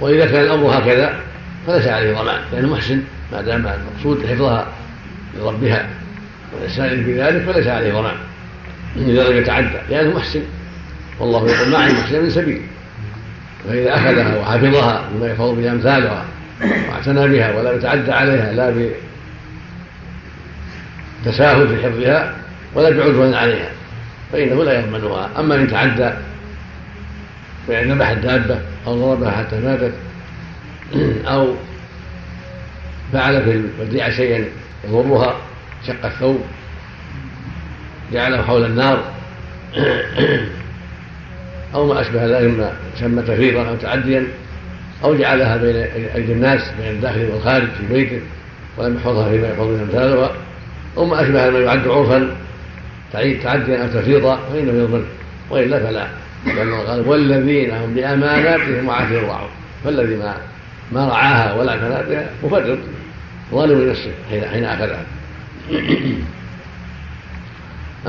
وإذا كان الأمر هكذا فليس عليه ضمان لأنه محسن ما دام المقصود حفظها لربها. والإحسان في ذلك فليس عليه ضمان إذا لم يتعدى لأنه محسن. والله يقول ما عند محسن من سبيل. فإذا أخذها وحفظها بما يحفظ به أمثالها واعتنى بها ولم يتعدى عليها لا بتساهل في حفظها ولا بعدوان عليها فإنه لا يضمنها أما إن تعدى فإن ذبح الدابة أو ضربها حتى ماتت أو فعل في الوديعة شيئا يضرها شق الثوب جعله حول النار. أو ما أشبه ذلك مما سمى تفريطا أو تعديا أو جعلها بين أيدي الناس بين الداخل والخارج في بيته ولم يحفظها فيما يحفظ من أمثالها أو ما أشبه ما يعد عرفا تعديا أو تفريطا فإنه يضمن وإلا فلا. لأنه قال والذين هم بأماناتهم وعهدهم راعون. فالذي ما ما رعاها ولا اعتنى بها مفرط ظالم لنفسه حين أخذها. (coughs)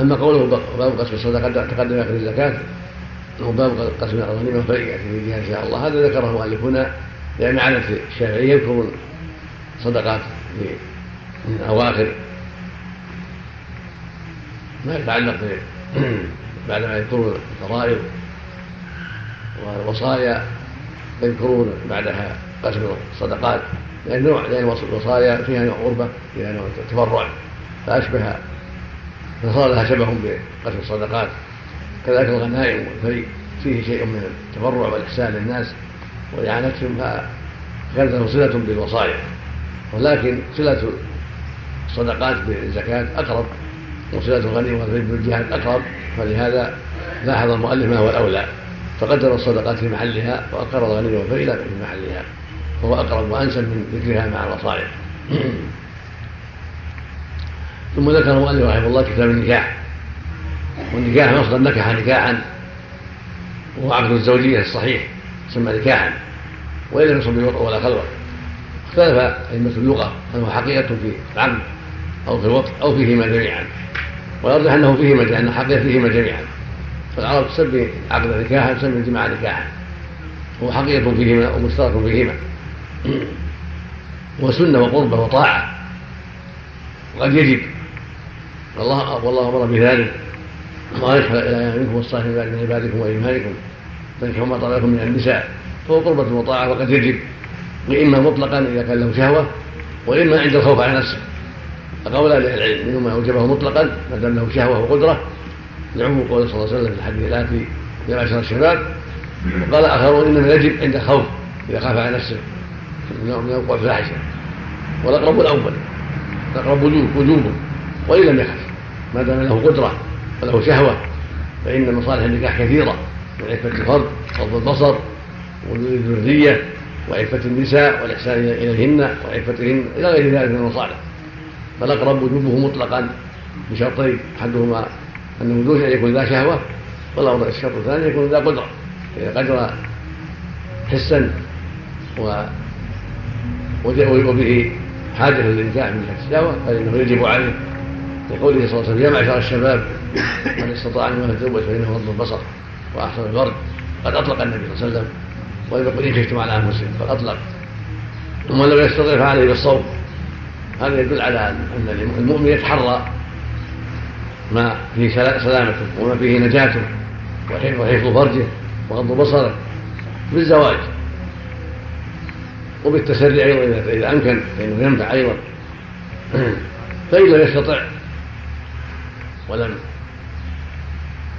اما قوله باب قسم الصدقه تقدم في الزكاة هو باب قسم الغنيمه فياتي في جهه إن شاء الله. هذا ذكره المؤلف هنا لأن عاده الشافعيه يذكرون صدقات من اواخر ما يتعلق (coughs) بعدما يذكرون الفرائض والوصايا يذكرون بعدها قسم الصدقات. لأن نوع لأن الوصايا فيها نوع قربة فيها نوع تبرع فأشبه فصار لها شبه بقسم الصدقات. كذلك الغنائم والفريق فيه شيء من التبرع والإحسان للناس وإعانتهم فكانت له صلة بالوصايا. ولكن صلة الصدقات بالزكاة أقرب وصلة الغنيمة والفريق بالجهاد أقرب فلهذا لاحظ المؤلف ما هو الأولى. فقدر الصدقات في محلها وأقر الغنيمة والفريق في محلها. وهو أقرب وأنسب من ذكرها مع الوصايا ثم ذكر المؤلف رحمه الله كتاب النكاح. والنكاح مصدر نكح نكاحا. وهو عقد الزوجية الصحيح يسمى نكاحا. وإن لم يصب بالوطء ولا خلوة. اختلف أئمة اللغة هو حقيقة في العقد أو في الوطء أو فيهما جميعا. ويرجح أنه فيهما لأن الحقيقة فيهما جميعا. فالعرب تسمي عقد نكاحا تسمي الجماعة نكاحا. هو حقيقة فيهما ومشترك فيهما. وسنة وقربة وطاعة. وقد يجب. والله والله أمر بذلك. الله يشفع إلى منكم والصالحين من عبادكم وايمانكم تنكحوا ما طلبكم من النساء. فهو قربة وطاعة وقد يجب. وإما مطلقا إذا كان له شهوة وإما عند الخوف على نفسه. فقول أهل العلم منهم ما أوجبه مطلقا ما دام له شهوة وقدرة. لعموم قوله صلى الله عليه وسلم في الحديث الآتي يا معشر الشباب وقال آخرون إنما يجب عند الخوف إذا خاف على نفسه من الوقوع الفاحشة. والأقرب الأول. الأقرب وجوبه. وإن لم يخف ما دام له قدرة وله شهوة فإن مصالح النكاح كثيرة. من عفه الفرد غض البصر والذرية وعفة النساء والإحسان اليهن وعفتهن إلى غير ذلك من المصالح. فالأقرب وجوبه مطلقا بشرطين أحدهما أن وجود أن يكون ذا شهوة والامر الشرط الثاني يكون ذا قدرة. إذا قدر حسا وبه حاجة للإنتاع من الشهوة فإنه يجب عليه لقوله صلى الله عليه وسلم يا معشر الشباب من استطاع أن يتزوج فإنه غض البصر وأحسن الفرد قد أطلق النبي صلى الله عليه وسلم. يقل إن خفتم على أنفسكم قد أطلق. ومن لم يستطع فعليه بالصوم. هذا يدل على أن المؤمن يتحرى ما فيه سلامته وما فيه نجاته وحفظ فرجه وغض بصره بالزواج. وبالتسري أيضا إذا أمكن فإنه ينفع أيضا. فإن لم يستطع ولم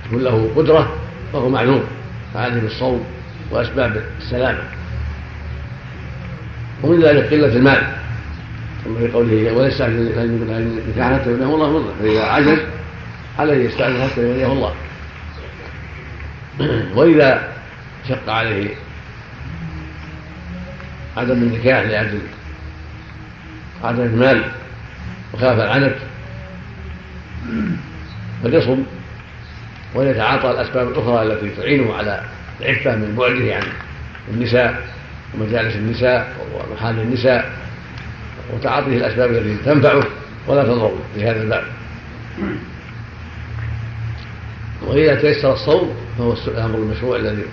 تكن له قدرة فهو معلوم. فعليه بالصوم وأسباب السلامة. ومن ذلك قلة المال. كما في قوله وليس أن نكاح حتى يبنيه الله مرة فإذا عجز عليه يستأذن حتى يبنيه الله. (clears throat) وإذا شق عليه عدم النكاح لأجل عدم المال وخاف العنت فليصم وليتعاطى الأسباب الأخرى التي تعينه على العفة من بعده عن النساء ومجالس النساء ومحال النساء وتعاطيه الأسباب التي تنفعه ولا تضره في هذا الباب. وإذا تيسر الصوم فهو الأمر المشروع الذي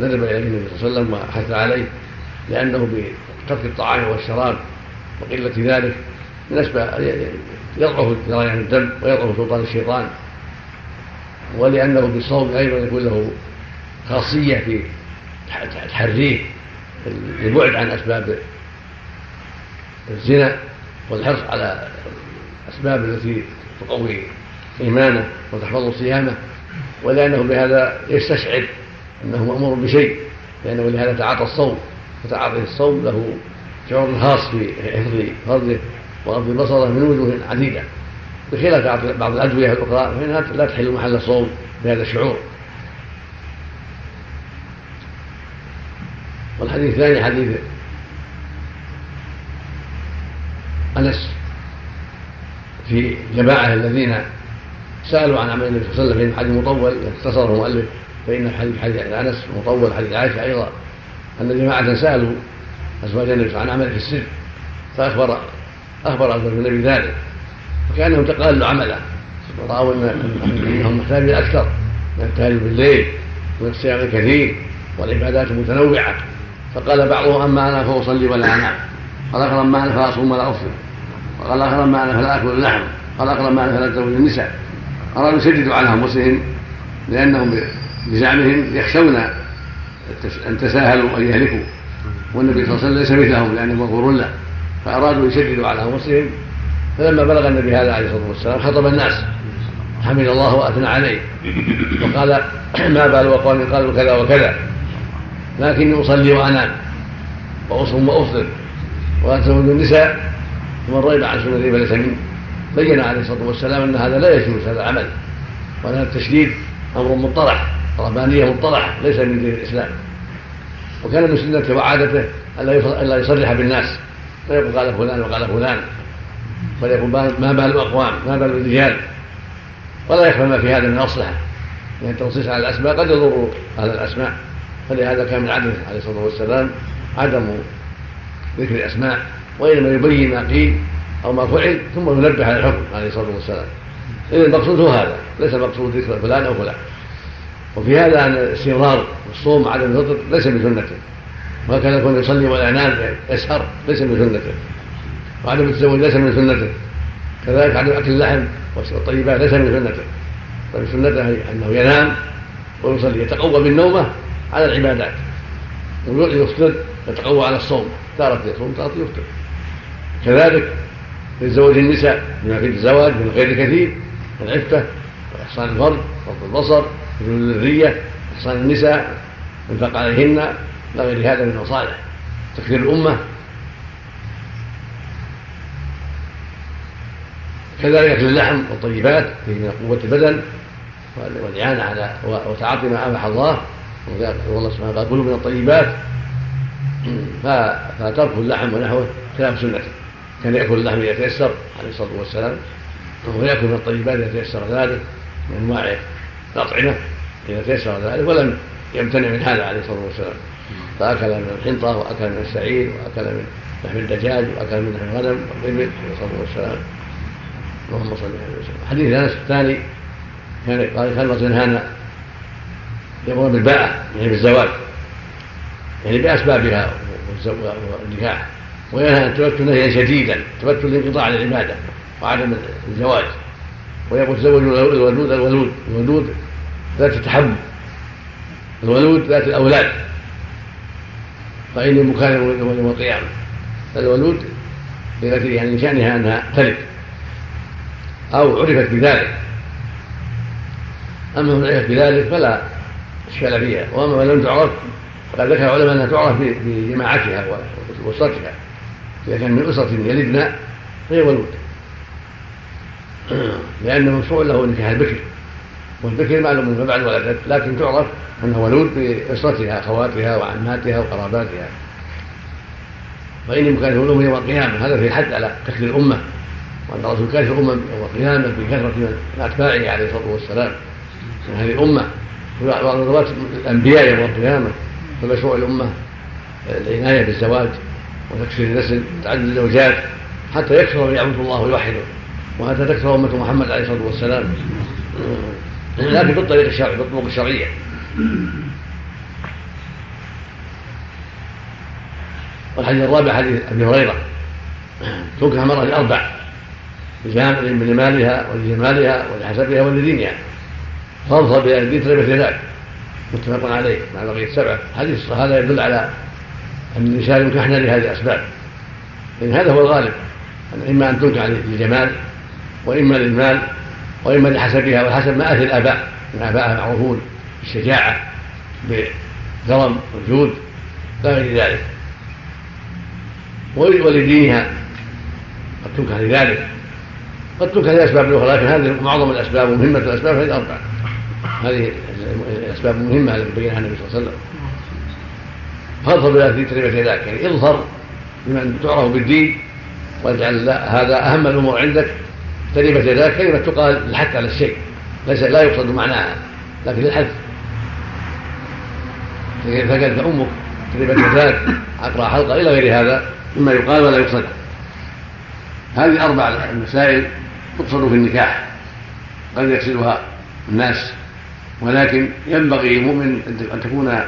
ندب إليه النبي صلى الله عليه وسلم وحث عليه لأنه بترك الطعام والشراب وقلة ذلك من أسباب يضعف جريان الدم ويضعف سلطان الشيطان. ولأنه بالصوم أيضا يكون له خاصية في تحريه البعد عن أسباب الزنا والحرص على الأسباب التي تقوي إيمانه وتحفظ صيامه. ولأنه بهذا يستشعر أنه مأمور بشيء لأنه لهذا تعاطى الصوم. فتعاطي الصوم له شعور خاص في حفظ فرضه وغض بصره من وجوه عديدة. بخلاف بعض الأدوية الأخرى فإنها لا تحل محل الصوم بهذا الشعور. والحديث الثاني حديث أنس في جماعة الذين سألوا عن عمل النبي صلى الله عليه وسلم حديث مطول اختصره المؤلف فإن حديث حديث أنس مطول حديث عائشة أيضا. أن جماعة سألوا أزواج النبي عن عمله في السر فأخبر أخبر أزواج النبي ذلك وكأنهم تقالوا عمله. ورأوا أنهم محتاجين أكثر من التهجد بالليل ومن الصيام الكثير والعبادات المتنوعة. فقال بعضهم أما أنا فأصلي ولا أنام. قال آخر أما أنا فأصوم ولا أفطر. وقال آخر أما أنا فلا أكل اللحم. قال آخر أما أنا فلا أتزوج النساء. أرادوا يسددوا على أنفسهم لأنهم بزعمهم يخشون أن تساهلوا أن يهلكوا. والنبي صلى الله عليه وسلم ليس مثلهم لأنه مغفور له. فأرادوا يشددوا على أنفسهم. فلما بلغ النبي هذا عليه الصلاة والسلام خطب الناس. حمد الله وأثنى عليه. وقال (clears throat) ما بال أقوام قالوا كذا وكذا. لكني أصلي وأنام. وأصوم وأفطر. وأتزوج النساء. ومن رغب عن سنتي فليس مني. بين عليه الصلاة والسلام أن هذا لا يجوز هذا العمل وأن التشديد أمر مطرح. ربانية مطرح ليس من دين الإسلام. وكان من سنته وعادته ألا يصرح بالناس. فيقول قال فلان وقال فلان. بل يقول ما بال الأقوام ما بال الرجال. ولا يخفى ما في هذا من مصلحة لأن التنصيص على الأسماء قد يضر أهل الأسماء. فلهذا كان من عدله عليه الصلاة والسلام عدم ذكر الأسماء وإنما يبين ما قيل أو ما فعل ثم ينبه على الحكم عليه الصلاة والسلام. إذا المقصود هو هذا. ليس المقصود ذكر فلان أو فلان. وفي هذا أن الاستمرار والصوم وعدم الفطر ليس من سنته وهكذا يكون يصلي ولا ينام يسهر ليس من سنته وعدم التزوج ليس من سنته كذلك عدم أكل اللحم والطيبات ليس من سنته بل سنته أنه ينام ويصلي يتقوى بالنومة على العبادات. ويفطر يتقوى على الصوم. تارة يصوم تارة يفطر. كذلك زوج النساء بما في الزواج من غير كثير العفة وإحصان الفرد وغض البصر وجود الذرية إحصان النساء الإنفاق عليهن إلى غير هذا من المصالح تكثير الأمة. كذلك أكل اللحم والطيبات فيه من قوة البدن والإعانة على وتعاطي ما أباح الله والله سبحانه قال كلوا من الطيبات فترك اللحم ونحوه خلاف سنته. كان يأكل اللحم إذا تيسر عليه الصلاة والسلام وهو يأكل من الطيبات إذا تيسر ذلك من أنواع الأطعمة إذا تيسر ذلك ولم يمتنع من هذا عليه الصلاة والسلام. فأكل من الحنطة وأكل من السعير وأكل من لحم الدجاج وأكل من لحم الغنم والإبل عليه الصلاة والسلام. اللهم صل عليه وسلم حديث أنس الثاني كان قال كان الرسول ينهانا يامر بالباعة يعني بالزواج. يعني بأسبابها والنكاح. وينهى عن التبتل نهيا شديدا تبتل الانقطاع للعباده وعدم الزواج. ويقول تزوجوا الولود الولود الولود ذات التحمل. الولود ذات الأولاد. فإني مكالم يوم القيامة. الولود التي يعني من شأنها أنها تلد. أو عرفت بذلك. أما من عرفت بذلك فلا إشكال فيها. وأما من لم تعرف فقد ذكر العلماء أنها تعرف بجماعتها وأسرتها. إذا كان من أسرة يلدن غير ولود. (clears throat) لأنه مشروع له نكاح البكر والبكر معلوم من بعد ولدت لكن تعرف أنه ولود بأسرتها أخواتها وعماتها وقراباتها. فإني مكلف الأمة يوم القيامة هذا في حد على تكفير الأمة. وأن الرسول كلف الأمة يوم القيامة بكثرة من أتباعه عليه الصلاة والسلام. من هذه الأمة وعن الأنبياء يوم القيامة فمشروع الأمة العناية بالزواج وتكسير النسل وتعدد الزوجات حتى يكثر من يعبد الله ويوحده وحتى تكثر أمة محمد عليه الصلاة والسلام. لكن بالطريق الشرعي بالطرق الشرعية. والحديث الرابع حديث أبي هريرة. تنكح المرأة لأربع. من مالها ولجمالها ولحسبها ولدينها. فاظهر بها الدين تربت ذلك متفق عليه مع بقية السبعه حديث هذا يدل على أن النساء ينكحن لهذه الأسباب. لأن هذا هو الغالب. أن اما أن تنكح للجمال وإما للمال وإما لحسبها والحسب مآثر الأباء ان اباءها معروفون بالشجاعة بالكرم والجود لا غير ذلك. ولدينها قد تنكح لذلك. قد تنكح لاسباب أخرى لكن هذه معظم الأسباب ومهمه الأسباب هذه الاربع هذه الأسباب المهمه التي بينها النبي صلى الله عليه وسلم. فاظهر بذلك تربية ذلك. يعني اظهر بمن تعرف بالدين واجعل هذا أهم الأمور عندك. تربه ذلك كلمه تقال للحث على الشيء؟ ليس لا يقصد معناها لكن للحث فقالت أمك تربه ذلك (coughs) أقرأ حلقة إلى غير هذا مما يقال ولا يقصد. هذه أربع مسائل تقصد في النكاح قد يقصدها الناس ولكن ينبغي للمؤمن أن تكون آه،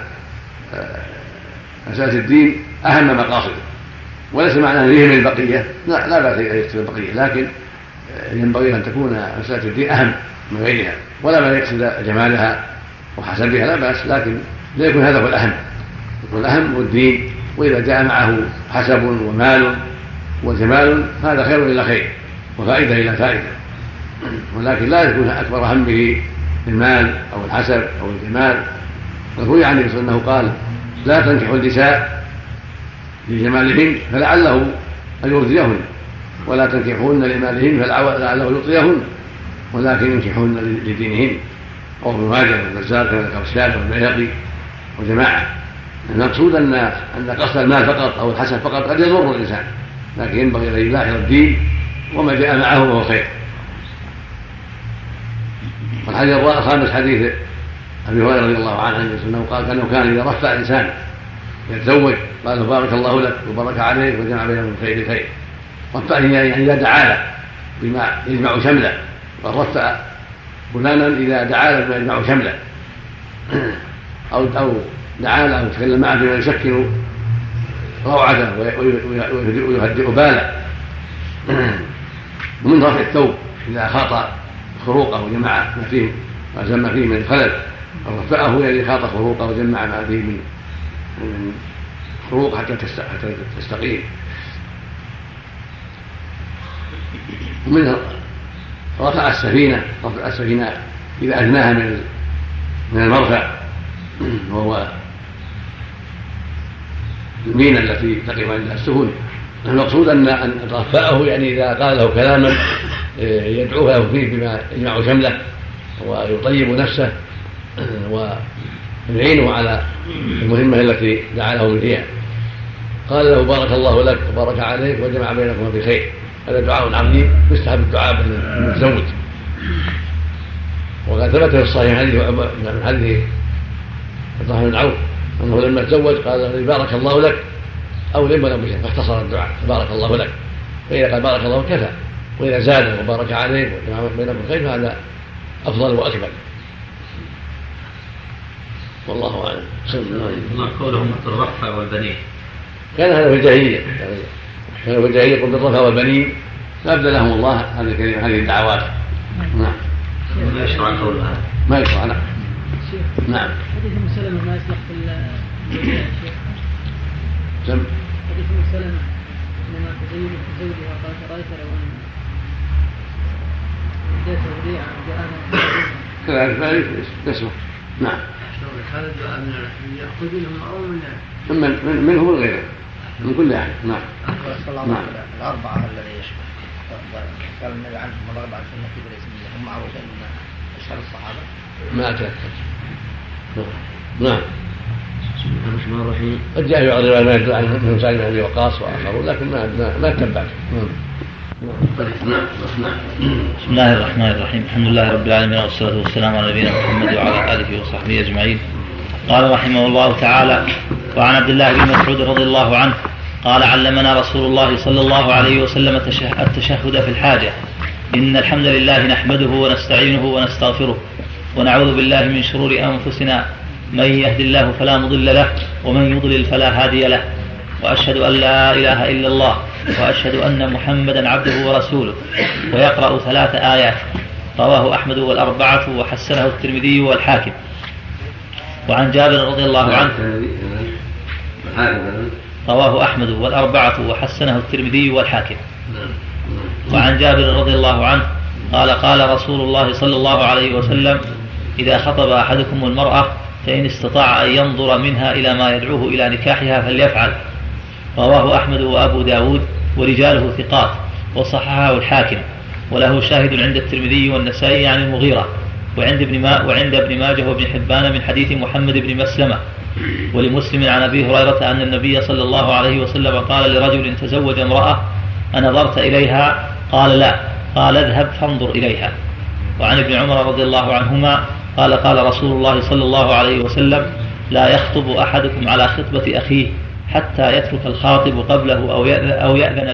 أساس الدين أهم مقاصده وليس معنى أن يهمل البقية لا لا بأس أن يقصد البقية لكن ينبغي أن تكون أساس الدين أهم من غيرها ولا بأس يقصد جمالها وحسبها لا بأس لكن لا يكون هذا هو الأهم. يكون الأهم هو الدين وإذا جاء معه حسب ومال وجمال هذا خير إلى خير وفائدة إلى فائدة. ولكن لا يكون أكبر همه المال أو الحسب أو الجمال. وروي عن النبي أنه قال لا تنكحوا النساء لجمالهن فلعله أن يرضيهن. ولا تنكحوهن لمالهن فلعله يرضيهن ولكن ينكحوهن لدينهن. رواه ابن ماجه ذكر الشافعي والبيهقي وجماعة. المقصود ان أن قصد المال فقط أو الحسن فقط قد يضر الإنسان لكن ينبغي أن يلاحظ الدين وما جاء معه وهو خير. والحديث الخامس حديث أبي هريرة رضي الله عنه أنه قال انه كان إذا رفع إنسان يتزوج قال بارك الله لك وبارك عليك وجمع بينهم خير خير. رفعه يعني إذا دعا له بما يجمع شمله قال رفع فلانا إذا دعا له بما يجمع شمله أو أو دعا له وتكلم معه بما يسكن روعته ويهدئ باله ومن رفع الثوب إذا خاط خروقه وجمع ما فيه ما سمى فيه من الخلل. أو رفعه يعني خاط خروقه وجمع ما فيه من خروق حتى تستقيم. ومنها رفع السفينة رفع السفينة إذا أدناها من من المرفع. (clears throat) وهو المينا التي تقف عندها السفن. المقصود ان أن رفعه يعني إذا قال له كلاما إيه، يدعو له فيه بما يجمع شمله ويطيب نفسه ويعينه على المهمة التي دعا له فيها قال له بارك الله لك وبارك عليك وجمع بينكما بخير. هذا دعاء عظيم يستحب الدعاء المتزوج. وقد ثبت في الصحيح حديث من حديث عبد الرحمن بن عوف أنه لما تزوج قال بارك الله لك أو لم لم بشيء فاختصر الدعاء بارك الله لك. فإذا قال بارك الله كفى وإذا زاد وبارك عليك وجمع بينكم الخير فهذا أفضل وأكمل. والله أعلم. الله قوله مثل الرفع والبنين. كان هذا في الجاهلية. يقول بالرفع والبنين فابدى لهم الله هذه هذه الدعوات. نعم. ما يشرع قولها ما يشرع نعم. نعم. حديث ام سلمه ما يصلح في سم. حديث ام سلمه انما تزين زوجها قالت رايت لو أن اديته وديعة جاءنا كذلك ذلك تسمع نعم. هذا الدعاء من يأخذ منهم أو من من من منه ومن غيره من كل احد نعم نعم. الأربعة الذي يشبه قال النبي عنهم الأربعة في النبي ليس منهم معروفين من أشهر الصحابة. ما اتذكر نعم. بسم الله الرحمن الرحيم. قد جاء في بعض الروايات ما يدل عن سعيد بن ابي وقاص واخرون لكن ما ما, ما تبعت. نعم نعم. بسم الله الرحمن الرحيم. الحمد لله رب العالمين والصلاة والسلام على نبينا محمد وعلى آله وصحبه أجمعين. قال رحمه الله تعالى وعن عبد الله بن مسعود رضي الله عنه قال علمنا رسول الله صلى الله عليه وسلم التشه- التشهد في الحاجة. إن الحمد لله نحمده ونستعينه ونستغفره ونعوذ بالله من شرور أنفسنا. من يهد الله فلا مضل له ومن يضلل فلا هادي له. وأشهد أن لا إله إلا الله. وأشهد أن محمدا عبده ورسوله. ويقرأ ثلاث آيات. رواه أحمد والأربعة وحسنه الترمذي والحاكم. وعن جابر رضي الله عنه. هكذا رواه أحمد والأربعة وحسنه الترمذي والحاكم. وعن جابر رضي الله عنه قال قال رسول الله صلى الله عليه وسلم إذا خطب أحدكم المرأة فإن استطاع أن ينظر منها إلى ما يدعوه إلى نكاحها فليفعل. رواه أحمد وأبو داود ورجاله ثقات وصححه الحاكم. وله شاهد عند الترمذي والنسائي عن المغيرة وعند ابن ما وعند ابن ماجه وابن حبان من حديث محمد بن مسلمة. ولمسلم عن أبي هريرة أن النبي صلى الله عليه وسلم قال لرجل تزوج امرأة انظرت إليها؟ قال لا. قال اذهب فانظر إليها. وعن ابن عمر رضي الله عنهما قال قال رسول الله صلى الله عليه وسلم لا يخطب أحدكم على خطبة أخيه حتى يترك الخاطب قبله أو يأذن